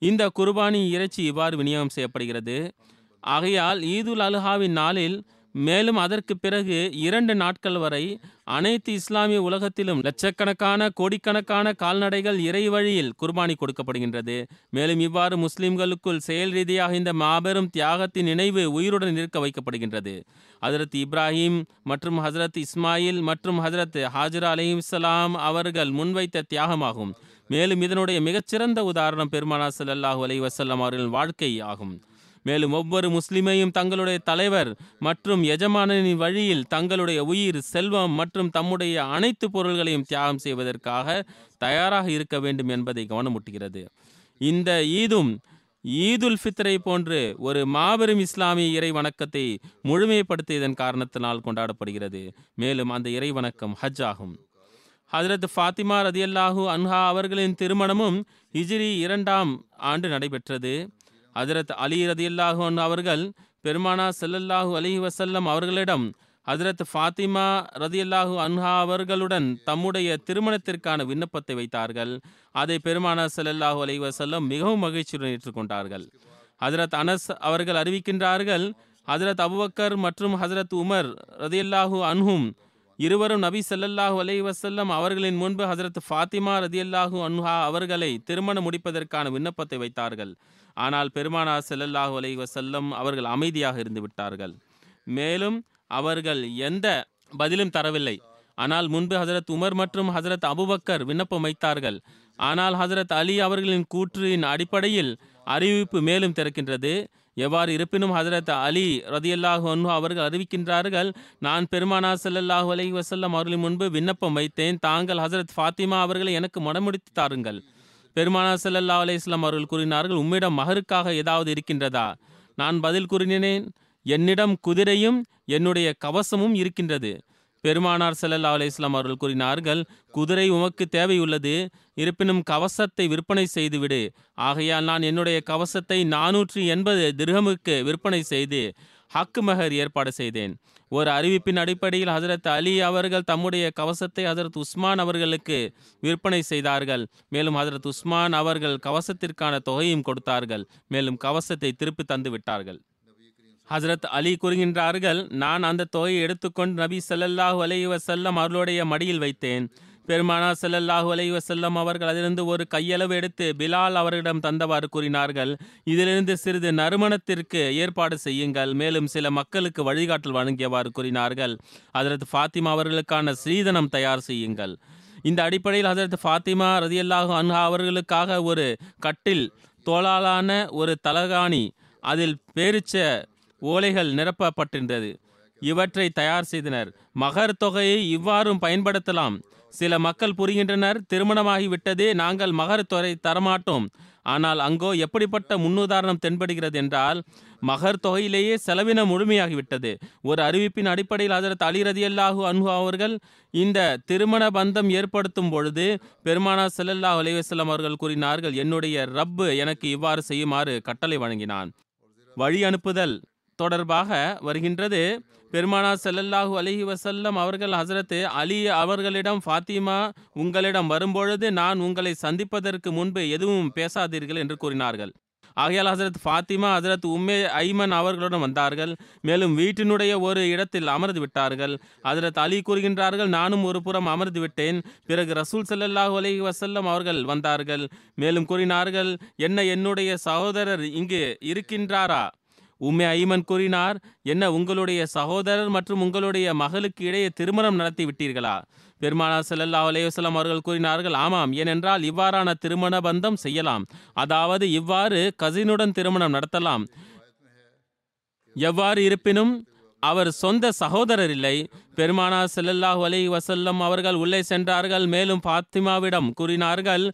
இந்த குர்பானி இறைச்சி இவ்வாறு விநியோகம் செய்யப்படுகிறது. ஆகையால் ஈதுல் அலுஹாவின் நாளில் மேலும் அதற்கு பிறகு இரண்டு நாட்கள் வரை அனைத்து இஸ்லாமிய உலகத்திலும் லட்சக்கணக்கான கோடிக்கணக்கான கால்நடைகள் இறை வழியில் குர்பானி கொடுக்கப்படுகின்றது. மேலும் இவ்வாறு முஸ்லிம்களுக்குள் செயல் ரீதியாக இந்த மாபெரும் தியாகத்தின் நினைவு உயிருடன் நிற்க வைக்கப்படுகின்றது. ஹசரத் இப்ராஹிம் மற்றும் ஹசரத் இஸ்மாயில் மற்றும் ஹசரத் ஹாஜரா அலிஹிஸ்லாம் அவர்கள் முன்வைத்த தியாகமாகும். மேலும் இதனுடைய மிகச்சிறந்த உதாரணம் பெருமானா சல்லாஹூ அலி வசல்லாம் அவர்களின் வாழ்க்கை ஆகும். மேலும் ஒவ்வொரு முஸ்லிமையும் தங்களுடைய தலைவர் மற்றும் எஜமானனின் வழியில் தங்களுடைய உயிர் செல்வம் மற்றும் தம்முடைய அனைத்து பொருள்களையும் தியாகம் செய்வதற்காக தயாராக இருக்க வேண்டும் என்பதை கவனமூட்டுகிறது. இந்த ஈதும் ஈதுல் ஃபித்ரை போன்று ஒரு மாபெரும் இஸ்லாமிய இறை வணக்கத்தை முழுமைப்படுத்தியதன் காரணத்தினால் கொண்டாடப்படுகிறது. மேலும் அந்த இறை வணக்கம் ஹஜ் ஆகும் ஹஜரத் ஃபாத்திமா ரதியல்லாஹூ அன்ஹா அவர்களின் திருமணமும் ஹிஜ்ரி இரண்டாம் ஆண்டு நடைபெற்றது. ஹஜரத் அலி ரதியல்லாஹு அவர்கள் பெருமானா செல்லல்லாஹு அலி வசல்லம் அவர்களிடம் ஹஜரத் ஃபாத்திமா ரதியல்லாஹு அன்ஹா அவர்களுடன் தம்முடைய திருமணத்திற்கான விண்ணப்பத்தை வைத்தார்கள். அதை பெருமானா செல்லல்லாஹு அலி வசல்லம் மிகவும் மகிழ்ச்சியுடன் ஏற்றுக்கொண்டார்கள். ஹஜரத் அனஸ் அவர்கள் அறிவிக்கின்றார்கள் ஹஜரத் அபுபக்கர் மற்றும் ஹசரத் உமர் ரதியல்லாஹு அன்ஹும் இருவரும் நபி சல்லல்லாஹு அலைஹி வசல்லம் அவர்களின் முன்பு ஹசரத் ஃபாத்திமா ரதியல்லாஹு அன்ஹா அவர்களை திருமணம் முடிப்பதற்கான விண்ணப்பத்தை வைத்தார்கள். ஆனால் பெருமானா செல்லல்லாஹு அலை வசல்லம் அவர்கள் அமைதியாக இருந்து விட்டார்கள். மேலும் அவர்கள் எந்த பதிலும் தரவில்லை. ஆனால் முன்பு ஹசரத் உமர் மற்றும் ஹசரத் அபுபக்கர் விண்ணப்பம் வைத்தார்கள். ஆனால் ஹசரத் அலி அவர்களின் கூற்றின் அடிப்படையில் அறிவிப்பு மேலும் திறக்கின்றது. எவ்வாறு இருப்பினும் ஹசரத் அலி ரதியல்லாஹு அன்ஹு அவர்கள் அறிவிக்கின்றார்கள் நான் பெருமானா செல்லல்லாஹு அலைஹி வசல்லம் அவர்களின் முன்பு விண்ணப்பம் வைத்தேன். தாங்கள் ஹசரத் ஃபாத்திமா அவர்களை எனக்கு மனமுடித்து தாருங்கள். பெருமானா செல்லல்லா அலேஸ்லாம் அவர்கள் கூறினார்கள் உம்மிடம் மகருக்காக ஏதாவது இருக்கின்றதா? நான் பதில் கூறினேன் என்னிடம் குதிரையும் என்னுடைய கவசமும் இருக்கின்றது. பெருமானார் செல்லல்லா அலேஸ்லாம் அவர்கள் கூறினார்கள் குதிரை உமக்கு தேவையுள்ளது இருப்பினும் கவசத்தை விற்பனை செய்துவிடு. ஆகையால் நான் என்னுடைய கவசத்தை நானூற்றி எண்பது திருகமுக்கு விற்பனை செய்து ஹக்கு மகர் ஏற்பாடு செய்தேன். ஒரு அறிவிப்பின் அடிப்படையில் ஹசரத் அலி அவர்கள் தம்முடைய கவசத்தை ஹசரத் உஸ்மான் அவர்களுக்கு விற்பனை செய்தார்கள். மேலும் ஹசரத் உஸ்மான் அவர்கள் கவசத்திற்கான தொகையும் கொடுத்தார்கள். மேலும் கவசத்தை திருப்பி தந்து விட்டார்கள். ஹசரத் அலி கூறுகின்றார்கள் நான் அந்த தொகையை எடுத்துக்கொண்டு நபி ஸல்லல்லாஹு அலைஹி செல்லம் அவர்களுடைய மடியில் வைத்தேன். பெருமானா செல்லல்லாஹு அலைஹி செல்லம் அவர்கள் அதிலிருந்து ஒரு கையளவு எடுத்து பிலால் அவரிடம் தந்தவாறு கூறினார்கள் இதிலிருந்து சிறிது நறுமணத்திற்கு ஏற்பாடு செய்யுங்கள் மேலும் சில மக்களுக்கு வழிகாட்டல் வழங்கியவாறு கூறினார்கள். அதற்கு ஃபாத்திமா அவர்களுக்கான ஸ்ரீதனம் தயார் செய்யுங்கள். இந்த அடிப்படையில் அதற்கு ஃபாத்திமா ரதியல்லாஹு அன்ஹா அவர்களுக்காக ஒரு கட்டில் தோளாலான ஒரு தலகாணி அதில் பேரிச்ச ஓலைகள் நிரப்பப்பட்டிருந்தது. இவற்றை தயார் செய்தனர். மகர் தொகையை இவ்வாறும் பயன்படுத்தலாம். சில மக்கள் புரிகின்றனர் திருமணமாகிவிட்டதே நாங்கள் மகர்தொகை தரமாட்டோம். ஆனால் அங்கோ எப்படிப்பட்ட முன்னுதாரணம் தென்படுகிறது என்றால் மகர் தொகையிலேயே செலவினம் முழுமையாகிவிட்டது ஒரு அறிவிப்பின் அடிப்படையில் ஹஜரத் அலி ரதியல்லாஹு அன்ஹு அவர்கள் இந்த திருமண பந்தம் ஏற்படுத்தும் பொழுது பெருமானா ஸல்லல்லாஹு அலைவசல்லம் அவர்கள் கூறினார்கள் என்னுடைய ரப்பு எனக்கு இவ்வாறு செய்யுமாறு கட்டளை வழங்கினான். வழி அனுப்புதல் தொடர்பாக வருகின்றது. பெருமானா செல்லல்லாஹு அலைஹி வசல்லம் அவர்கள் ஹசரத்து அலி அவர்களிடம் ஃபாத்திமா உங்களிடம் வரும்பொழுது நான் உங்களை சந்திப்பதற்கு முன்பு எதுவும் பேசாதீர்கள் என்று கூறினார்கள். ஆகையால் ஹசரத் ஃபாத்திமா ஹசரத் உம்மே ஐமன் அவர்களுடன் வந்தார்கள். மேலும் வீட்டினுடைய ஒரு இடத்தில் அமர்ந்து விட்டார்கள். ஹசரத் அலி கூறுகின்றார்கள் நானும் ஒரு புறம் அமர்ந்து விட்டேன். பிறகு ரசூல் செல்லல்லாஹு அலி வசல்லம் அவர்கள் வந்தார்கள். மேலும் கூறினார்கள் என்ன என்னுடைய சகோதரர் இங்கு இருக்கின்றாரா? உம்மே ஐமன் கூறினார் என்ன உங்களுடைய சகோதரர் மற்றும் உங்களுடைய மகளுக்கு இடையே திருமணம் நடத்தி விட்டீர்களா? பெருமானா செல்லல்லா அலைஹி அவர்கள் கூறினார்கள் ஆமாம் ஏனென்றால் இவ்வாறான திருமண பந்தம் செய்யலாம். அதாவது இவ்வாறு கசினுடன் திருமணம் நடத்தலாம். எவ்வாறு இருப்பினும் அவர் சொந்த சகோதரர் இல்லை. பெருமானா செல்லல்லாஹ் அலை வசல்லம் அவர்கள் உள்ளே சென்றார்கள். மேலும் பாத்திமாவிடம் கூறினார்கள்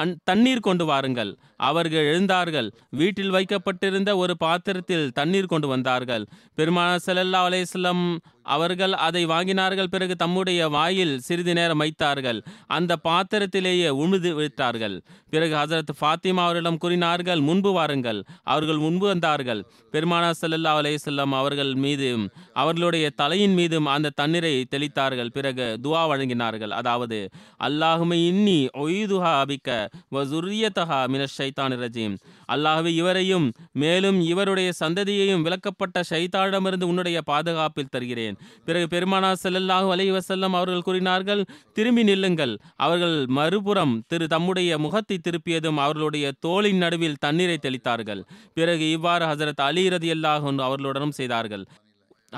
அன் தண்ணீர் கொண்டு வாருங்கள். அவர்கள் எழுந்தார்கள். வீட்டில் வைக்கப்பட்டிருந்த ஒரு பாத்திரத்தில் தண்ணீர் கொண்டு வந்தார்கள். பெருமான செல்லல்லா அலேஸ்லம் அவர்கள் அதை வாங்கினார்கள். பிறகு தம்முடைய வாயில் சிறிது நேரம் வைத்தார்கள். அந்த பாத்திரத்திலேயே உழுது விட்டார்கள். பிறகு ஹசரத் ஃபாத்திமா அவரிடம் கூறினார்கள் முன்பு வாருங்கள். அவர்கள் முன்பு வந்தார்கள். பெருமானா சல்லல்லா அலைஹி அவர்கள் மீதும் அவர்களுடைய தலையின் மீதும் அந்த தண்ணீரை தெளித்தார்கள். பிறகு துவா வழங்கினார்கள். அதாவது அல்லாஹுமே இன்னி ஒய்துஹா அபிக்க வசுரியதஹா மினஷ் ஷைத்தான் ரஜீம் அல்லாஹ்வே இவரையும் மேலும் இவருடைய சந்ததியையும் விளக்கப்பட்ட ஷைத்தானிடமிருந்து உன்னுடைய பாதுகாப்பில் தருகிறேன். பிறகு பெருமானா செல்லல்லாஹு அலி வசல்லம் அவர்கள் கூறினார்கள் திரும்பி நில்லுங்கள். அவர்கள் மறுபுறம் திரு தம்முடைய முகத்தை திருப்பியதும் அவர்களுடைய தோளின் நடுவில் தண்ணீரை தெளித்தார்கள். பிறகு இவ்வாறு ஹசரத் அலி ரதி அல்லாஹ் அவர்களுடனும் செய்தார்கள்.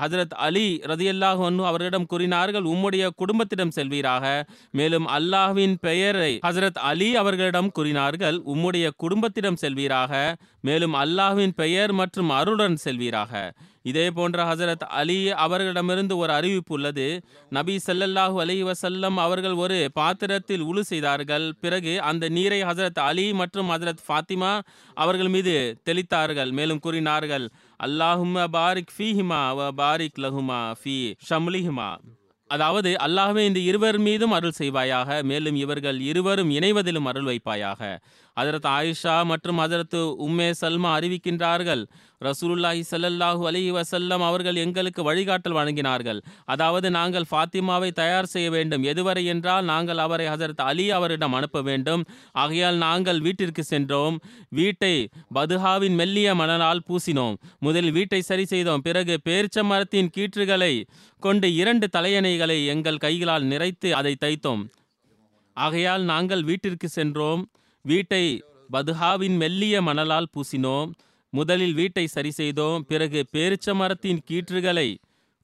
ஹஜரத் அலி ரதியல்லாஹ் அவர்களிடம் கூறினார்கள் உம்முடைய குடும்பத்திடம் செல்வீராக. மேலும் அல்லாஹ்வின் பெயரை ஹசரத் அலி அவர்களிடம் கூறினார்கள் உம்முடைய குடும்பத்திடம் செல்வீராக. மேலும் அல்லாஹ்வின் பெயர் மற்றும் அருளுடன் செல்வீராக. இதே போன்ற ஹசரத் அலி அவர்களிடமிருந்து ஒரு அறிவிப்பு உள்ளது. நபி ஸல்லல்லாஹு அலி வசல்லம் அவர்கள் ஒரு பாத்திரத்தில் உழு செய்தார்கள். பிறகு அந்த நீரை ஹசரத் அலி மற்றும் ஹசரத் ஃபாத்திமா அவர்கள் மீது தெளித்தார்கள். மேலும் கூறினார்கள் அல்லாஹும்ம பாரிக் ஃபீஹிமா வ பாரிக் லஹுமா ஃபி ஷம்லிஹிமா. அதாவது அல்லாஹ்வே இந்த இருவர் மீதும் அருள் செய்வாயாக மேலும் இவர்கள் இருவரும் இணைவதிலும் அருள் வைப்பாயாக. அதரத் ஆயிஷா மற்றும் அதரத்து உம்மே சல்மா அறிவிக்கின்றார்கள். ரசூலுல்லாஹி சல்லல்லாஹு அலி வசல்லம் அவர்கள் எங்களுக்கு வழிகாட்டல் வழங்கினார்கள். அதாவது நாங்கள் ஃபாத்திமாவை தயார் செய்ய வேண்டும். எதுவரை என்றால் நாங்கள் அவரை ஹசரத் அலி அவரிடம் அனுப்ப வேண்டும். ஆகையால் நாங்கள் வீட்டிற்கு சென்றோம். வீட்டை பதுஹாவின் மெல்லிய மணலால் பூசினோம். முதலில் வீட்டை சரி செய்தோம். பிறகு பேரிச்ச மரத்தின் கீற்றுகளை கொண்டு இரண்டு தலையணைகளை எங்கள் கைகளால் நிறைத்து அதை தைத்தோம். ஆகையால் நாங்கள் வீட்டிற்கு சென்றோம். வீட்டை பதுஹாவின் மெல்லிய மணலால் பூசினோம். முதலில் வீட்டை சரி செய்தோம் பிறகு பேரிச்ச மரத்தின் கீற்றுகளை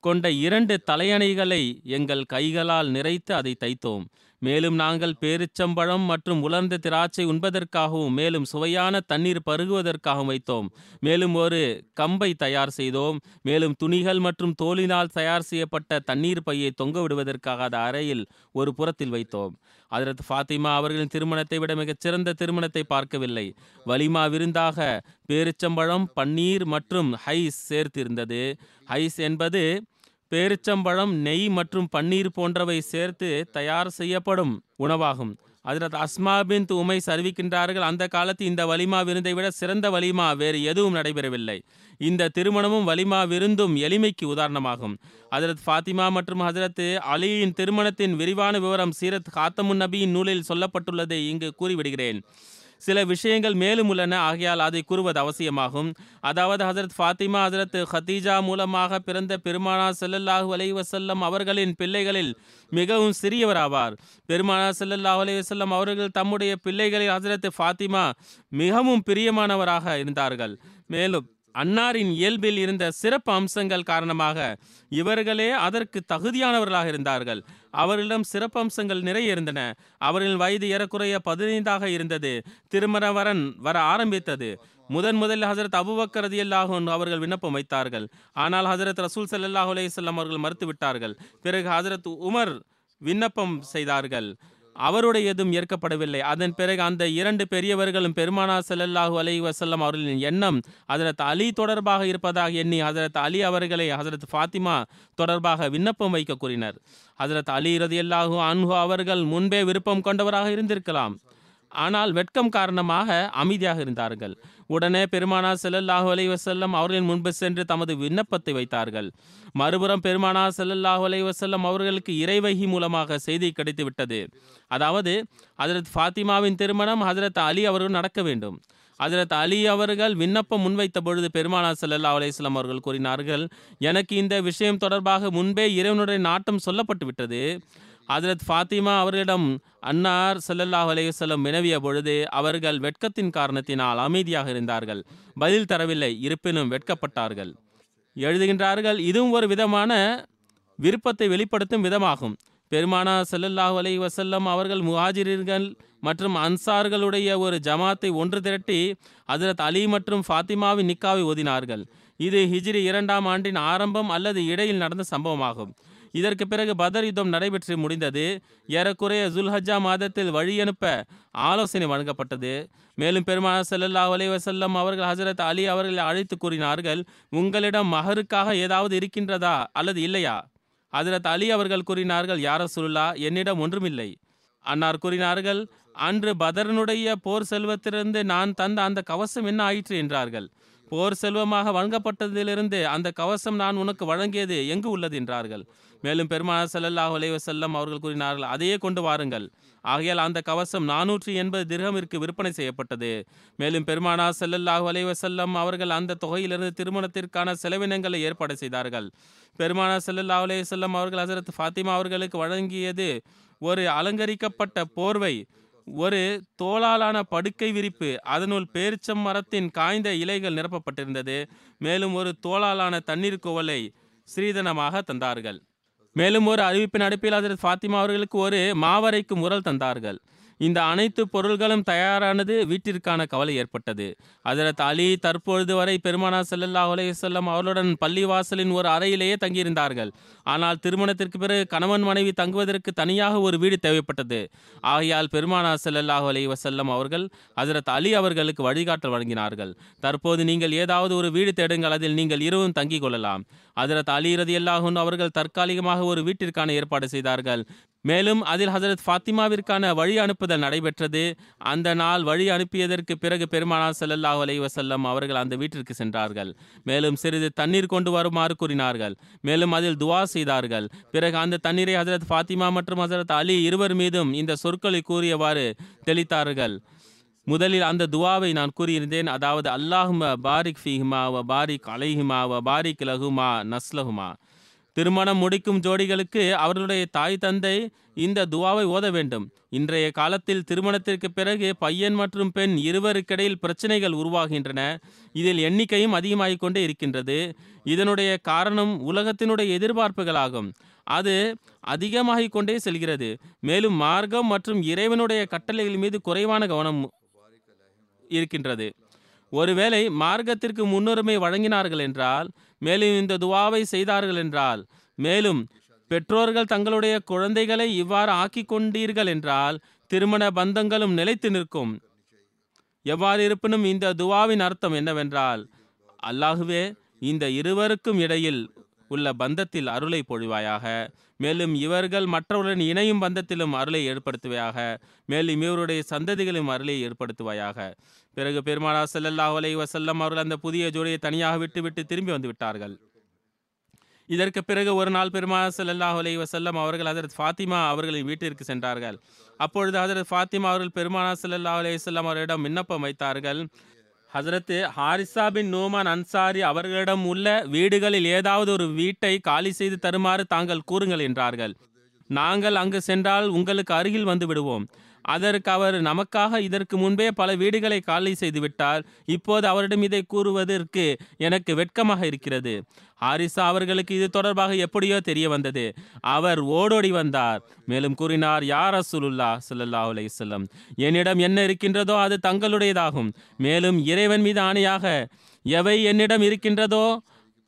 கொண்ட இரண்டு தலையணைகளை எங்கள் கைகளால் நிறைத்து அதை தைத்தோம். மேலும் நாங்கள் பேரிச்சம்பழம் மற்றும் உலர்ந்த திராட்சை உண்பதற்காகவும் மேலும் சுவையான தண்ணீர் பருகுவதற்காகவும் வைத்தோம். மேலும் ஒரு கம்பை தயார் செய்தோம். மேலும் துணிகள் மற்றும் தோலினால் தயார் செய்யப்பட்ட தண்ணீர் பையை தொங்க விடுவதற்காக அந்த அறையில் ஒரு புறத்தில் வைத்தோம். அதரத் ஃபாத்திமா அவர்களின் திருமணத்தை விட மிகச் சிறந்த திருமணத்தை பார்க்கவில்லை. வலிமா விருந்தாக பேரிச்சம்பழம் பன்னீர் மற்றும் ஹைஸ் சேர்த்திருந்தது. ஹைஸ் என்பது பேரிச்சம்பழம் நெய் மற்றும் பன்னீர் போன்றவை சேர்த்து தயார் செய்யப்படும் உணவாகும். அதில் அஸ்மா பின் உமைஸ் அறிவிக்கின்றார்கள் அந்த காலத்து இந்த வலிமா விருந்தை விட சிறந்த வலிமா வேறு எதுவும் நடைபெறவில்லை. இந்த திருமணமும் வலிமா விருந்தும் எளிமைக்கு உதாரணமாகும். ஹஜரத் ஃபாத்திமா மற்றும் ஹஜரத் அலியின் திருமணத்தின் விரிவான விவரம் சீரத் காத்தமுன் நபியின் நூலில் சொல்லப்பட்டுள்ளதை இங்கு கூறிவிடுகிறேன். சில விஷயங்கள் மேலும் உள்ளன. ஆகையால் அதை கூறுவது அவசியமாகும். அதாவது ஹசரத் ஃபாத்திமா ஹசரத் ஹதீஜா மூலமாக பிறந்த பெருமானா செல்லல்லாஹு அலைஹி அவர்களின் பிள்ளைகளில் மிகவும் சிறியவராவார் பெருமானா செல்லல்லாஹு அலைஹி வஸல்லம் அவர்கள் தம்முடைய பிள்ளைகளில் ஹசரத் ஃபாத்திமா மிகவும் பிரியமானவராக இருந்தார்கள். மேலும் அன்னாரின் இயல்பில் இருந்த சிறப்பு அம்சங்கள் காரணமாக இவர்களே அதற்கு தகுதியானவர்களாக இருந்தார்கள். அவர்களிடம் சிறப்பு அம்சங்கள் நிறைய இருந்தன. அவர்களின் வயது ஏறக்குறைய பதினைந்தாக இருந்தது. திருமணவரன் வர ஆரம்பித்தது. முதன் முதலில் ஹசரத் அபுபக்கர் ரதியல்லாஹு அவர்கள் விண்ணப்பம் வைத்தார்கள். ஆனால் ஹசரத் ரசூல் சல்லாஹ் அலையம் அவர்கள் மறுத்து விட்டார்கள் பிறகு ஹசரத் உமர் விண்ணப்பம் செய்தார்கள். அவருடையதும் ஏற்கப்படவில்லை. அதன் பிறகு அந்த இரண்டு பெரியவர்களும் பெருமானா செல்லல்லாஹு அலி வசல்லம் அவர்களின் எண்ணம் ஹசரத் அலி தொடர்பாக இருப்பதாக எண்ணி ஹசரத் அலி அவர்களை ஹசரத் ஃபாத்திமா தொடர்பாக விண்ணப்பம் வைக்க கூறினர். ஹசரத் அலி ரதியல்லாஹு அன்ஹு அவர்கள் முன்பே விருப்பம் கொண்டவராக இருந்திருக்கலாம். ஆனால் வெட்கம் காரணமாக அமைதியாக இருந்தார்கள். உடனே பெருமானா செல்லல்லாஹு அலைஹி வஸல்லம் அவர்களின் முன்பு சென்று தமது விண்ணப்பத்தை வைத்தார்கள். மறுபுறம் பெருமானா செல்லல்லாஹு அலைஹி வஸல்லம் அவர்களுக்கு இறைவகி மூலமாக செய்தி கிடைத்து விட்டது. அதாவது ஹதரத் ஃபாத்திமாவின் திருமணம் ஹதரத் அலி அவர்கள் நடக்க வேண்டும். அதிரத் அலி அவர்கள் விண்ணப்பம் முன்வைத்த பொழுது பெருமானா ஸல்லல்லாஹு அலையம் அவர்கள் கூறினார்கள் எனக்கு இந்த விஷயம் தொடர்பாக முன்பே இறைவனுடைய நாட்டம் சொல்லப்பட்டு விட்டது. ஹஜரத் ஃபாத்திமா அவர்களிடம் அன்னார் சல்லல்லாஹ் அலையுசல்லம் வினவிய பொழுது அவர்கள் வெட்கத்தின் காரணத்தினால் அமைதியாக இருந்தார்கள். பதில் தரவில்லை இருப்பினும் வெட்கப்பட்டார்கள். எழுதுகின்றார்கள் இதுவும் ஒரு விதமான விருப்பத்தை வெளிப்படுத்தும் விதமாகும். பெருமானா ஸல்லல்லாஹு அலை வசல்லம் அவர்கள் முஹாஜிர்கள் மற்றும் அன்சார்களுடைய ஒரு ஜமாத்தை ஒன்று திரட்டி அதிரத் அலி மற்றும் ஃபாத்திமாவின் நிக்காவை ஓதினார்கள். இது ஹிஜ்ரி இரண்டாம் ஆண்டின் ஆரம்பம் அல்லது இடையில் நடந்த சம்பவமாகும். இதற்கு பிறகு பதர் யுத்தம் நடைபெற்று முடிந்தது. ஏறக்குறைய ஜுல்ஹஜா மாதத்தில் வழியனுப்ப ஆலோசனை வழங்கப்பட்டது. மேலும் பெருமாள் செல்லல்லா அலைஹி வஸல்லம் அவர்கள் ஹசரத் அலி அவர்களை அழைத்து கூறினார்கள் உங்களிடம் மகருக்காக ஏதாவது இருக்கின்றதா அல்லது இல்லையா? ஹசரத் அலி அவர்கள் கூறினார்கள் யார சுல்லா என்னிடம் ஒன்றுமில்லை. அன்னார் கூறினார்கள் அன்று பதரனுடைய போர் செல்வத்திலிருந்து நான் தந்த அந்த கவசம் என்ன ஆயிற்று? என்றார்கள். போர் செல்வமாக வழங்கப்பட்டதிலிருந்து அந்த கவசம் நான் உனக்கு வழங்கியது எங்கு உள்ளது? என்றார்கள். மேலும் பெருமாள் ஸல்லல்லாஹு அலைஹி அவர்கள் கூறினார்கள் அதையே கொண்டு வாருங்கள். ஆகையால் அந்த கவசம் நானூற்றி எண்பது திரகமிற்கு விற்பனை செய்யப்பட்டது. மேலும் பெருமானா ஸல்லல்லாஹு அலைஹி அவர்கள் அந்த தொகையிலிருந்து திருமணத்திற்கான செலவினங்களை ஏற்பாடு செய்தார்கள். பெருமானா ஸல்லல்லாஹு அலைஹி அவர்கள் ஹசரத் ஃபாத்திமா அவர்களுக்கு வழங்கியது ஒரு அலங்கரிக்கப்பட்ட போர்வை ஒரு தோளாலான படுக்கை விரிப்பு அதனுள் பேரிச்சம் மரத்தின் காய்ந்த இலைகள் நிரப்பப்பட்டிருந்தது. மேலும் ஒரு தோளாலான தண்ணீர் கோவலை ஸ்ரீதனமாக தந்தார்கள். மேலும் ஒரு அறிவிப்பின் அடிப்பில் அதில் ஃபாத்திமா அவர்களுக்கு ஒரு மாவரைக்கு முரல் தந்தார்கள். இந்த அனைத்து பொருள்களும் தயாரானது வீட்டிற்கான கவலை ஏற்பட்டது. அதரத் அலி தற்பொழுது வரை பெருமானா செல்லல்லா அலைஹி வஸல்லம் அவர்களுடன் பள்ளிவாசலின் ஒரு அறையிலேயே தங்கியிருந்தார்கள். ஆனால் திருமணத்திற்கு பிறகு கணவன் மனைவி தங்குவதற்கு தனியாக ஒரு வீடு தேவைப்பட்டது. ஆகையால் பெருமானா ஸல்லல்லாஹு அலைஹி வசல்லம் அவர்கள் ஹஜரத் அலி அவர்களுக்கு வழிகாட்டல் வழங்கினார்கள். தற்போது நீங்கள் ஏதாவது ஒரு வீடு தேடுங்கள் அதில் நீங்கள் இருவும் தங்கிக் கொள்ளலாம். ஹஜரத் அலி ரதியல்லாஹு அவர்கள் தற்காலிகமாக ஒரு வீட்டிற்கான ஏற்பாடு செய்தார்கள். மேலும் அதில் ஹசரத் ஃபாத்திமாவிற்கான வழி அனுப்புதல் நடைபெற்றது. அந்த நாள் வழி அனுப்பியதற்கு பிறகு பெருமானா ஸல்லல்லாஹு அலை வசல்லம் அவர்கள் அந்த வீட்டிற்கு சென்றார்கள். மேலும் சிறிது தண்ணீர் கொண்டு வருமாறு கூறினார்கள். மேலும் அதில் துவா செய்தார்கள். பிறகு அந்த தண்ணீரை ஹசரத் ஃபாத்திமா மற்றும் ஹசரத் அலி இருவர் மீதும் இந்த சொற்களை கூறியவாறு தெளித்தார்கள். முதலில் அந்த துவாவை நான் கூறியிருந்தேன். அதாவது அல்லாஹும பாரிக் ஃபீஹுமா வ பாரிக் அலைஹுமா வ பாரிக் லஹுமா நஸ்லஹுமா. திருமணம் முடிக்கும் ஜோடிகளுக்கு அவர்களுடைய தாய் தந்தை இந்த துவாவை ஓத வேண்டும். இன்றைய காலத்தில் திருமணத்திற்கு பிறகு பையன் மற்றும் பெண் இருவருக்கிடையில் பிரச்சனைகள் உருவாகின்றன. இதில் எண்ணிக்கையும் அதிகமாகிக் கொண்டே இருக்கின்றது. இதனுடைய காரணம் உலகத்தினுடைய எதிர்பார்ப்புகளாகும். அது அதிகமாகிக் கொண்டே செல்கிறது. மேலும் மார்க்கம் மற்றும் இறைவனுடைய கட்டளைகள் மீது குறைவான கவனம் இருக்கின்றது. ஒருவேளை மார்க்கத்திற்கு முன்னுரிமை வழங்கினார்கள் என்றால் மேலும் இந்த துவாவை செய்தார்கள் என்றால் மேலும் பெற்றோர்கள் தங்களுடைய குழந்தைகளை இவ்வாறு ஆக்கி கொண்டீர்கள் என்றால் திருமண பந்தங்களும் நிலைத்து நிற்கும். எவ்வாறு இருப்பினும் இந்த துவாவின் அர்த்தம் என்னவென்றால் அல்லாஹுவே இந்த இருவருக்கும் இடையில் உள்ள பந்தத்தில் அருளை பொழிவாயாக. மேலும் இவர்கள் மற்றவர்களின் இணையும் பந்தத்திலும் அருளை ஏற்படுத்துவையாக. மேலும் இவருடைய சந்ததிகளும் அருளை ஏற்படுத்துவாயாக. பிறகு பெருமானா செல்லல்லாஹ் அலை வசல்லம் அவர்கள் அந்த புதிய ஜோடியை தனியாக விட்டுவிட்டு திரும்பி வந்து விட்டார்கள். இதற்கு பிறகு ஒரு நாள் பெருமானா செல்லல்லாஹ் அலை வசல்லம் அவர்கள் அதரத் ஃபாத்திமா அவர்களின் வீட்டிற்கு சென்றார்கள். அப்பொழுது அதரத் ஃபாத்திமா அவர்கள் பெருமானா செல்லல்லாஹ் அலைய வல்லம் அவரிடம் விண்ணப்பம் வைத்தார்கள். ஹசரத்து ஹாரிசா பின் நோமான் அன்சாரி அவர்களிடம் உள்ள வீடுகளில் ஏதாவது ஒரு வீட்டை காலி செய்து தருமாறு தாங்கள் கூறுங்கள் என்றார்கள். நாங்கள் அங்கு சென்றால் உங்களுக்கு அருகில் வந்து விடுவோம். அதற்கு அவர் நமக்காக இதற்கு முன்பே பல வீடுகளை காலி செய்துவிட்டார். இப்போது அவரிடம் இதை கூறுவதற்கு எனக்கு வெட்கமாக இருக்கிறது. ஹாரிசா அவர்களுக்கு இது தொடர்பாக எப்படியோ தெரிய வந்தது. அவர் ஓடோடி வந்தார். மேலும் கூறினார் யார் அசுலுல்லா சுல்லா அலையம் என்னிடம் என்ன இருக்கின்றதோ அது தங்களுடையதாகும். மேலும் இறைவன் மீது ஆணையாக எவை என்னிடம் இருக்கின்றதோ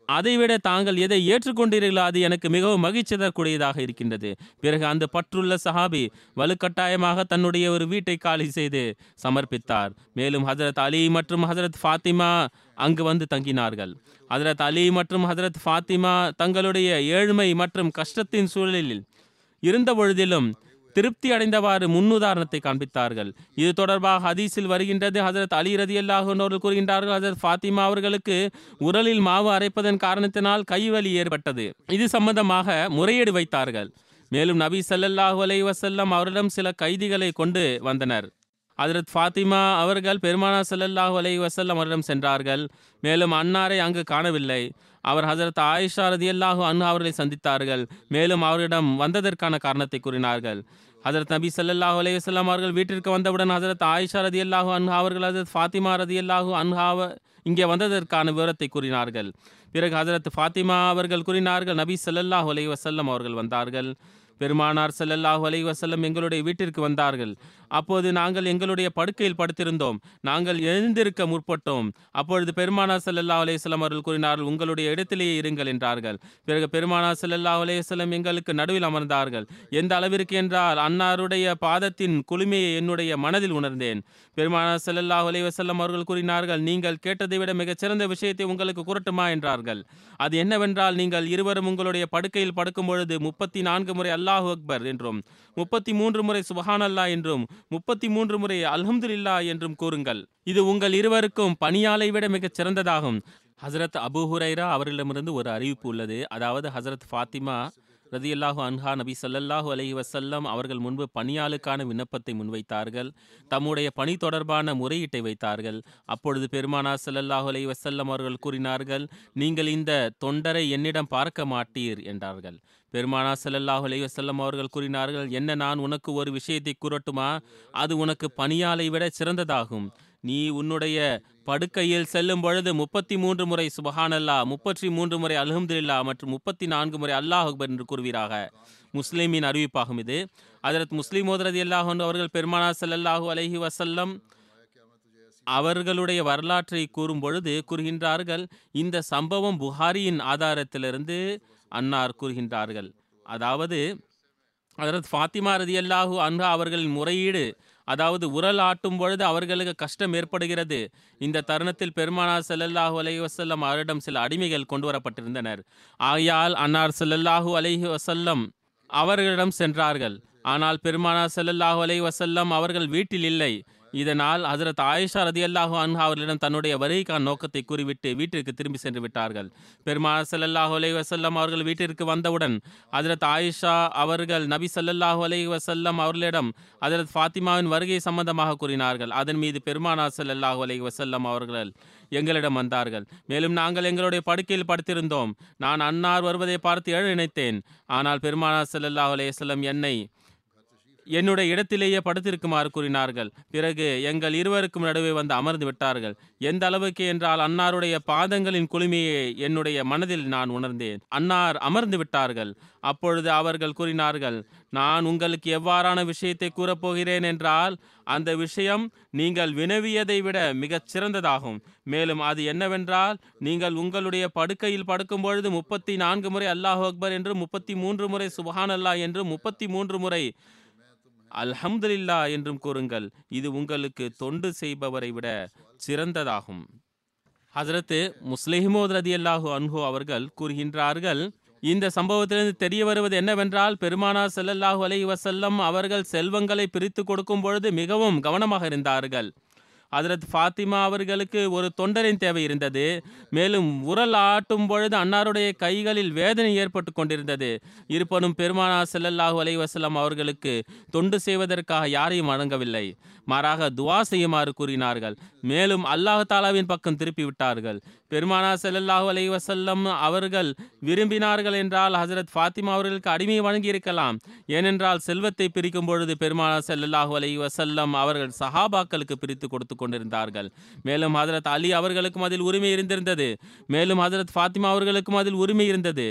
அதைவிட தாங்கள் எதை ஏற்றுக்கொண்டீர்களோ அது எனக்கு மிகவும் மகிழ்ச்சி தரக்கூடியதாக இருக்கின்றது. பிறகு அந்த பற்றுள்ள சஹாபி வலுக்கட்டாயமாக தன்னுடைய ஒரு வீட்டை காலி செய்து சமர்ப்பித்தார். மேலும் ஹசரத் அலி மற்றும் ஹசரத் ஃபாத்திமா அங்கு வந்து தங்கினார்கள். ஹசரத் அலி மற்றும் ஹசரத் ஃபாத்திமா தங்களுடைய ஏழ்மை மற்றும் கஷ்டத்தின் சூழலில் இருந்த பொழுதிலும் திருப்தி அடைந்தவாறு முன்னுதாரணத்தை காண்பித்தார்கள். இது தொடர்பாக ஹதீஸில் வருகின்றது. ஹசரத் அலி ரதி அவர்கள் கூறுகின்றார்கள் ஹசரத் ஃபாத்திமா அவர்களுக்கு உரலில் மாவு அரைப்பதன் காரணத்தினால் கைவலி ஏற்பட்டது. இது சம்பந்தமாக முறையீடு வைத்தார்கள். மேலும் நபி ஸல்லல்லாஹு அலை வசல்லம் அவரிடம் சில கைதிகளை கொண்டு வந்தனர். ஹஜரத் ஃபாத்திமா அவர்கள் பெருமானா சல்லல்லாஹு அலை வசல்லம் அவரிடம் சென்றார்கள். மேலும் அன்னாரை அங்கு காணவில்லை. அவர் ஹசரத் ஆயிஷா ரதியல்லாஹு அன்னு அவர்களை சந்தித்தார்கள். மேலும் அவரிடம் வந்ததற்கான காரணத்தை கூறினார்கள். ஹசரத் நபி ஸல்லல்லாஹு அலையுஸ்லாம் அவர்கள் வீட்டிற்கு வந்தவுடன் ஹசரத் ஆயிஷா ரதியல்லாஹு அன்ஹா அவர்கள் ஹசரத் ஃபாத்திமா ரதியல்லாஹு அன்ஹாவ இங்கே வந்ததற்கான விவரத்தை கூறினார்கள். பிறகு ஹசரத் ஃபாத்திமா அவர்கள் கூறினார்கள் நபி ஸல்லல்லாஹு அலைஹி வசல்லம் அவர்கள் வந்தார்கள். பெருமானார் சல்லல்லாஹு அலைஹி வசல்லம் எங்களுடைய வீட்டிற்கு வந்தார்கள். அப்போது நாங்கள் எங்களுடைய படுக்கையில் படுத்திருந்தோம். நாங்கள் எழுந்திருக்க முற்பட்டோம். அப்பொழுது பெருமானார் ஸல்லல்லாஹு அலேஸ்லம் அவர்கள் கூறினார்கள் உங்களுடைய இடத்திலேயே இருங்கள் என்றார்கள். பிறகு பெருமானார் ஸல்லல்லாஹு அலேஸ்லம் எங்களுக்கு நடுவில் அமர்ந்தார்கள். எந்த அளவிற்கு என்றால் அன்னாருடைய பாதத்தின் குளுமையை என்னுடைய மனதில் உணர்ந்தேன். பெருமானார் ஸல்லல்லாஹு அலேவசல்லம் அவர்கள் கூறினார்கள் நீங்கள் கேட்டதை விட மிகச்சிறந்த விஷயத்தை உங்களுக்கு கூறட்டுமா? என்றார்கள். அது என்னவென்றால் நீங்கள் இருவரும் உங்களுடைய படுக்கையில் படுக்கும் பொழுது முப்பத்தி நான்கு முறை அல்லாஹு அக்பர் என்றும். முப்பத்தி மூன்று முறை சுபஹானல்லா அல்லாஹ் என்றும் முப்பத்தி மூன்று முறை அல்ஹம்துல்லா என்றும் கூறுங்கள். இது உங்கள் இருவருக்கும் பணியாலை விட மிகச் சிறந்ததாகும். ஹசரத் அபு ஹுரைரா அவர்களிடமிருந்து ஒரு அறிவிப்பு உள்ளது. அதாவது ஹசரத் ஃபாத்திமா ரதியல்லாஹு அன்ஹா நபி சல்லல்லாஹு அலஹி வசல்லம் அவர்கள் முன்பு பணியாளுக்கான விண்ணப்பத்தை முன்வைத்தார்கள். தம்முடைய பணி தொடர்பான முறையீட்டை வைத்தார்கள். அப்பொழுது பெருமானா சல்லல்லாஹு அலஹி வசல்லம் அவர்கள் கூறினார்கள் நீங்கள் இந்த தொண்டரை என்னிடம் பார்க்க மாட்டீர் என்றார்கள். பெருமானா செல்லல்லாஹு அலைஹி செல்லம் அவர்கள் கூறினார்கள் என்ன நான் உனக்கு ஒரு விஷயத்தை கூறட்டுமா? அது உனக்கு பணியாலை விட சிறந்ததாகும். நீ உன்னுடைய படுக்கையில் செல்லும் பொழுது முப்பத்தி மூன்று முறை சுபஹானல்லா முப்பத்தி மூன்று முறை அலஹம்துல்லா மற்றும் முப்பத்தி நான்கு முறை அல்லாஹ் அக்பர் என்று கூறுவீராக. முஸ்லீமின் அறிவிப்பாகும் இது. அதற்கு முஸ்லீம் மோதரதி அல்லாஹ் அவர்கள் பெருமானா செல்லல்லாஹு அலஹி வசல்லம் அவர்களுடைய வரலாற்றை கூறும் பொழுது கூறுகின்றார்கள் இந்த சம்பவம் புகாரியின் ஆதாரத்திலிருந்து அன்னார் கூறுகின்றார்கள். அதாவது அதரத் ஃபாத்திமா ரதி அல்லாஹூ அன்ஹா அவர்களின் முறையீடு அதாவது உரல் ஆட்டும் பொழுது அவர்களுக்கு கஷ்டம் ஏற்படுகிறது. இந்த தருணத்தில் பெருமானார் செல்லல்லாஹூ அலஹி வசல்லம் அவரிடம் சில அடிமைகள் கொண்டு வரப்பட்டிருந்தனர். ஆகையால் அன்னார் செல்லல்லாஹூ அலஹி வசல்லம் அவர்களிடம் சென்றார்கள். ஆனால் பெருமானா செல்லல்லாஹு அலை வசல்லம் அவர்கள் வீட்டில் இல்லை. இதனால் ஹசரத் ஆயிஷா ரதி ரதியல்லாஹு அன்ஹா அவர்களிடம் தன்னுடைய வருகைக்கான நோக்கத்தை கூறிவிட்டு வீட்டிற்கு திரும்பி சென்று விட்டார்கள். பெருமாள் ஸல்லல்லாஹு அலை வசல்லம் அவர்கள் வீட்டிற்கு வந்தவுடன் ஹசரத் ஆயிஷா அவர்கள் நபி ஸல்லல்லாஹு அலை வசல்லம் அவர்களிடம் ஹசரத் ஃபாத்திமாவின் வருகை சம்பந்தமாக கூறினார்கள். அதன் மீது பெருமானா ஸல்லல்லாஹு அலை வசல்லம் அவர்கள் எங்களிடம் வந்தார்கள். மேலும் நாங்கள் எங்களுடைய படுக்கையில் படுத்திருந்தோம். நான் அன்னார் வருவதை பார்த்து எழ நினைத்தேன். ஆனால் பெருமானா ஸல்லல்லாஹு அலைஹி செல்லம் என்னை என்னுடைய இடத்திலேயே படுத்திருக்குமாறு கூறினார்கள். பிறகு எங்கள் இருவருக்கும் நடுவே வந்து அமர்ந்து விட்டார்கள். எந்த அளவுக்கு என்றால் அன்னாருடைய பாதங்களின் குளுமையை என்னுடைய மனதில் நான் உணர்ந்தேன். அன்னார் அமர்ந்து விட்டார்கள். அப்பொழுது அவர்கள் கூறினார்கள் நான் உங்களுக்கு எவ்வாறான விஷயத்தை கூறப்போகிறேன் என்றால் அந்த விஷயம் நீங்கள் வினவியதை விட மிகச் சிறந்ததாகும். மேலும் அது என்னவென்றால் நீங்கள் உங்களுடைய படுக்கையில் படுக்கும் பொழுது முப்பத்தி நான்கு முறை அல்லாஹ் அக்பர் என்று முப்பத்தி மூன்று முறை சுபஹான் அல்லாஹ் என்று முப்பத்தி மூன்று முறை அல்ஹம்துலில்லா என்றும் கூறுங்கள். இது உங்களுக்கு தொண்டு செய்பவரை விட சிறந்ததாகும். ஹசரத்து முஸ்லிமோத் ரதி அல்லாஹு அன்ஹு அவர்கள் கூறுகின்றார்கள் இந்த சம்பவத்திலிருந்து தெரிய வருவது என்னவென்றால் பெருமானா செல்லல்லாஹு அலை வசல்லம் அவர்கள் செல்வங்களை பிரித்து கொடுக்கும் பொழுது மிகவும் கவனமாக இருந்தார்கள். ஹதரத் ஃபாத்திமா அவர்களுக்கு ஒரு தொண்டரின் தேவை இருந்தது. மேலும் உரல் ஆட்டும் பொழுது அன்னாருடைய கைகளில் வேதனை ஏற்பட்டு கொண்டிருந்தது. இருப்பனும் பெருமானா செல்லல்லாஹு அலைஹி அவர்களுக்கு தொண்டு செய்வதற்காக யாரையும் வழங்கவில்லை மாறாக துவா செய்யுமாறு கூறினார்கள். மேலும் அல்லாஹ் தாலாவின் பக்கம் திருப்பி விட்டார்கள் பெருமானா செல்லல்லாஹு அலை வசல்லம் அவர்கள் விரும்பினார்கள் என்றால் ஹசரத் ஃபாத்திமா அவர்களுக்கு அடிமை வழங்கியிருக்கலாம். ஏனென்றால் செல்வத்தை பிரிக்கும் பொழுது பெருமானா செல்லல்லாஹு அலை வசல்லம் அவர்கள் சஹாபாக்களுக்கு பிரித்து கொடுத்து கொண்டிருந்தார்கள். மேலும் ஹசரத் அலி அவர்களுக்கும் அதில் உரிமை இருந்திருந்தது. மேலும் ஹசரத் ஃபாத்திமா அவர்களுக்கும் அதில் உரிமை இருந்தது.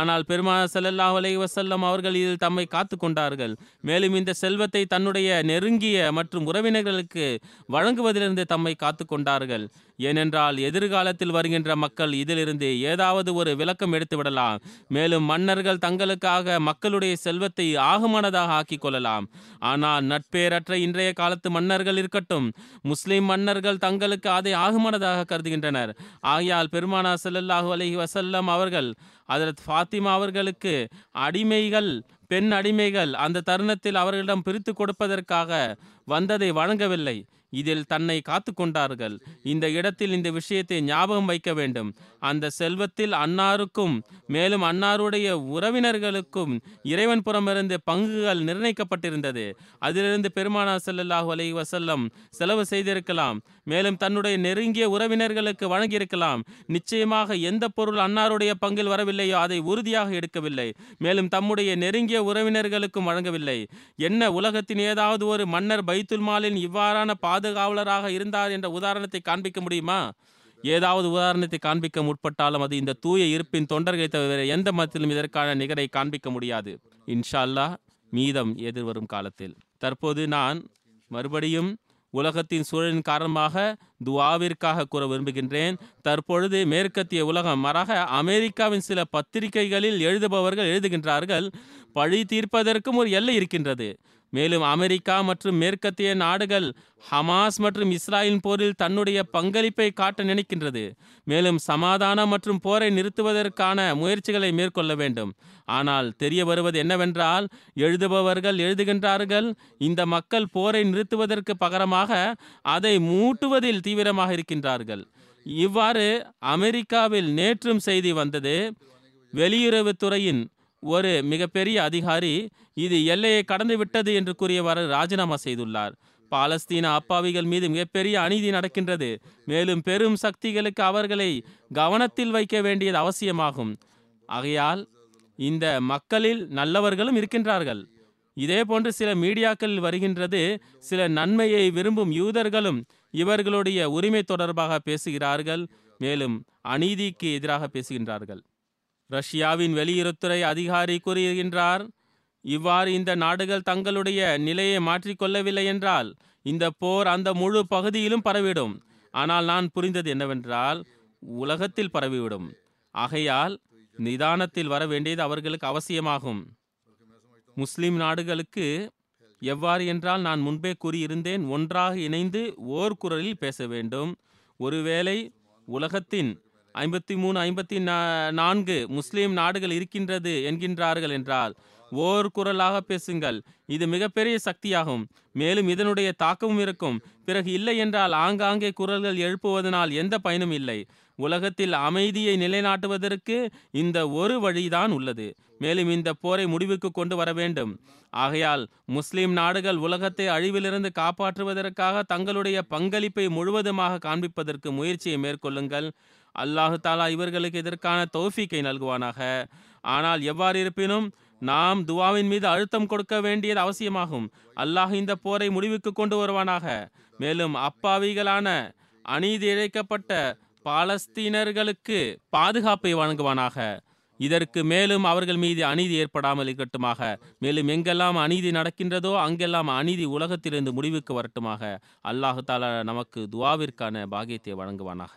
ஆனால் பெருமானா செல்லல்லாஹு அலை வசல்லம் அவர்கள் இதில் தம்மை காத்து கொண்டார்கள். மேலும் இந்த செல்வத்தை தன்னுடைய நெருங்கிய மற்றும் உறவினர்களுக்கு வழங்குவதிலிருந்து தம்மை காத்து கொண்டார்கள் ஏனென்றால் எதிர்காலத்தில் வருகின்ற மக்கள் இதிலிருந்து ஏதாவது ஒரு விளக்கம் எடுத்துவிடலாம். மேலும் மன்னர்கள் தங்களுக்காக மக்களுடைய செல்வத்தை ஆகுமானதாக ஆக்கிக் கொள்ளலாம். ஆனால் நட்பேரற்ற இன்றைய காலத்து மன்னர்கள் இருக்கட்டும் முஸ்லிம் மன்னர்கள் தங்களுக்கு அதை ஆகுமானதாக கருதுகின்றனர். ஆகையால் பெருமானா செல்லல்லாஹு அலஹி வசல்லம் அவர்கள் அதரத் ஃபாத்திமா அவர்களுக்கு அடிமைகள் பெண் அடிமைகள் அந்த தருணத்தில் அவர்களிடம் பிரித்து கொடுப்பதற்காக வந்ததை வழங்கவில்லை. இதில் தன்னை காத்து கொண்டார்கள் இந்த இடத்தில் இந்த விஷயத்தை ஞாபகம் வைக்க வேண்டும். அந்த செல்வத்தில் அன்னாருக்கும் மேலும் அன்னாருடைய உறவினர்களுக்கும் இறைவன் புறமிருந்து பங்குகள் நிர்ணயிக்கப்பட்டிருந்தது. அதிலிருந்து பெருமானா செல்லல்லாஹு அலை வசல்லம் செலவு செய்திருக்கலாம். மேலும் தன்னுடைய நெருங்கிய உறவினர்களுக்கு வழங்கியிருக்கலாம். நிச்சயமாக எந்த பொருள் அன்னாருடைய பங்கில் வரவில்லையோ அதை உறுதியாக எடுக்கவில்லை. மேலும் தம்முடைய நெருங்கிய உறவினர்களுக்கும் வழங்கவில்லை. என்ன உலகத்தின் ஏதாவது ஒரு மன்னர் பைத்துல் மாலின் இவ்வாறான பாதுகாவலராக இருந்தார் என்ற உதாரணத்தை காண்பிக்க முடியுமா? ஏதாவது உதாரணத்தை காண்பிக்க முற்பட்டாலும் அது இந்த தூய இருப்பின் தொண்டர்களை தவிர எந்த மதத்திலும் இதற்கான நிகரை காண்பிக்க முடியாது. இன்ஷா அல்லாஹ் மீதம் எதிர்வரும் காலத்தில். தற்போது நான் மறுபடியும் உலகத்தின் சூழலின் காரணமாக துவாவிற்காக கூற விரும்புகின்றேன். தற்பொழுது மேற்கத்திய உலகம் மாறாக அமெரிக்காவின் சில பத்திரிகைகளில் எழுதுபவர்கள் எழுதுகின்றார்கள் பழி தீர்ப்பதற்கும் ஒரு எல்லை இருக்கின்றது. மேலும் அமெரிக்கா மற்றும் மேற்கத்திய நாடுகள் ஹமாஸ் மற்றும் இஸ்ராயின் போரில் தன்னுடைய பங்களிப்பை காட்ட நினைக்கின்றது. மேலும் சமாதானம் மற்றும் போரை நிறுத்துவதற்கான முயற்சிகளை மேற்கொள்ள வேண்டும். ஆனால் தெரிய வருவது என்னவென்றால் எழுதுபவர்கள் எழுதுகின்றார்கள் இந்த மக்கள் போரை நிறுத்துவதற்கு பகரமாக அதை மூட்டுவதில் தீவிரமாக இருக்கின்றார்கள். இவ்வாறு அமெரிக்காவில் நேற்றும் செய்தி வந்தது. வெளியுறவுத்துறையின் ஒரு மிகப்பெரிய அதிகாரி இது எல்லையை கடந்து விட்டது என்று கூறியவாறு ராஜினாமா செய்துள்ளார். பாலஸ்தீன அப்பாவிகள் மீது மிகப்பெரிய அநீதி நடக்கின்றது. மேலும் பெரும் சக்திகளுக்கு அவர்களை கவனத்தில் வைக்க வேண்டியது அவசியமாகும். ஆகையால் இந்த மக்களில் நல்லவர்களும் இருக்கின்றார்கள். இதே போன்று சில மீடியாக்களில் வருகின்றது. சில நன்மையை விரும்பும் யூதர்களும் இவர்களுடைய உரிமை தொடர்பாக பேசுகிறார்கள். மேலும் அநீதிக்கு எதிராக பேசுகின்றார்கள். ரஷ்யாவின் வெளியுறவுத்துறை அதிகாரி கூறுகின்றார் இவ்வாறு இந்த நாடுகள் தங்களுடைய நிலையை மாற்றிக்கொள்ளவில்லை என்றால் இந்த போர் அந்த முழு பகுதியிலும் பரவிடும். ஆனால் நான் புரிந்தது என்னவென்றால் உலகத்தில் பரவிவிடும். ஆகையால் நிதானத்தில் வர வேண்டியது அவர்களுக்கு அவசியமாகும். முஸ்லிம் நாடுகளுக்கு எவ்வாறு என்றால் நான் முன்பே கூறியிருந்தேன் ஒன்றாக இணைந்து ஓர் குரலில் பேச வேண்டும். ஒருவேளை உலகத்தின் ஐம்பத்தி மூணு ஐம்பத்தி நான்கு முஸ்லீம் நாடுகள் இருக்கின்றது என்கின்றார்கள் என்றால் ஓர் குரலாக பேசுங்கள். இது மிகப்பெரிய சக்தியாகும். மேலும் இதனுடைய தாக்கமும் இருக்கும். பிறகு இல்லை என்றால் ஆங்காங்கே குரல்கள் எழுப்புவதனால் எந்த பயனும் இல்லை. உலகத்தில் அமைதியை நிலைநாட்டுவதற்கு இந்த ஒரு வழிதான் உள்ளது. மேலும் இந்த போரை முடிவுக்கு கொண்டு வர வேண்டும். ஆகையால் முஸ்லிம் நாடுகள் உலகத்தை அழிவிலிருந்து காப்பாற்றுவதற்காக தங்களுடைய பங்களிப்பை முழுவதுமாக காண்பிப்பதற்கு முயற்சியை மேற்கொள்ளுங்கள். அல்லாஹு தாலா இவர்களுக்கு இதற்கான தௌஃபீக்கை நல்குவானாக? ஆனால் எவ்வாறு இருப்பினும் நாம் துவாவின் மீது அழுத்தம் கொடுக்க வேண்டியது அவசியமாகும். அல்லாஹ் இந்த போரை முடிவுக்கு கொண்டு வருவானாக. மேலும் அப்பாவிகளான அநீதி இழைக்கப்பட்ட பாலஸ்தீனர்களுக்கு பாதுகாப்பை வழங்குவானாக. இதற்கு மேலும் அவர்கள் மீது அநீதி ஏற்படாமல் இருக்கட்டுமாக. மேலும் எங்கெல்லாம் அநீதி நடக்கின்றதோ அங்கெல்லாம் அநீதி உலகத்திலிருந்து முடிவுக்கு வரட்டுமாக. அல்லாஹு தாலா நமக்கு துவாவிற்கான பாகியத்தை வழங்குவானாக.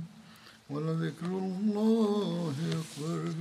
ولذكر الله أكبر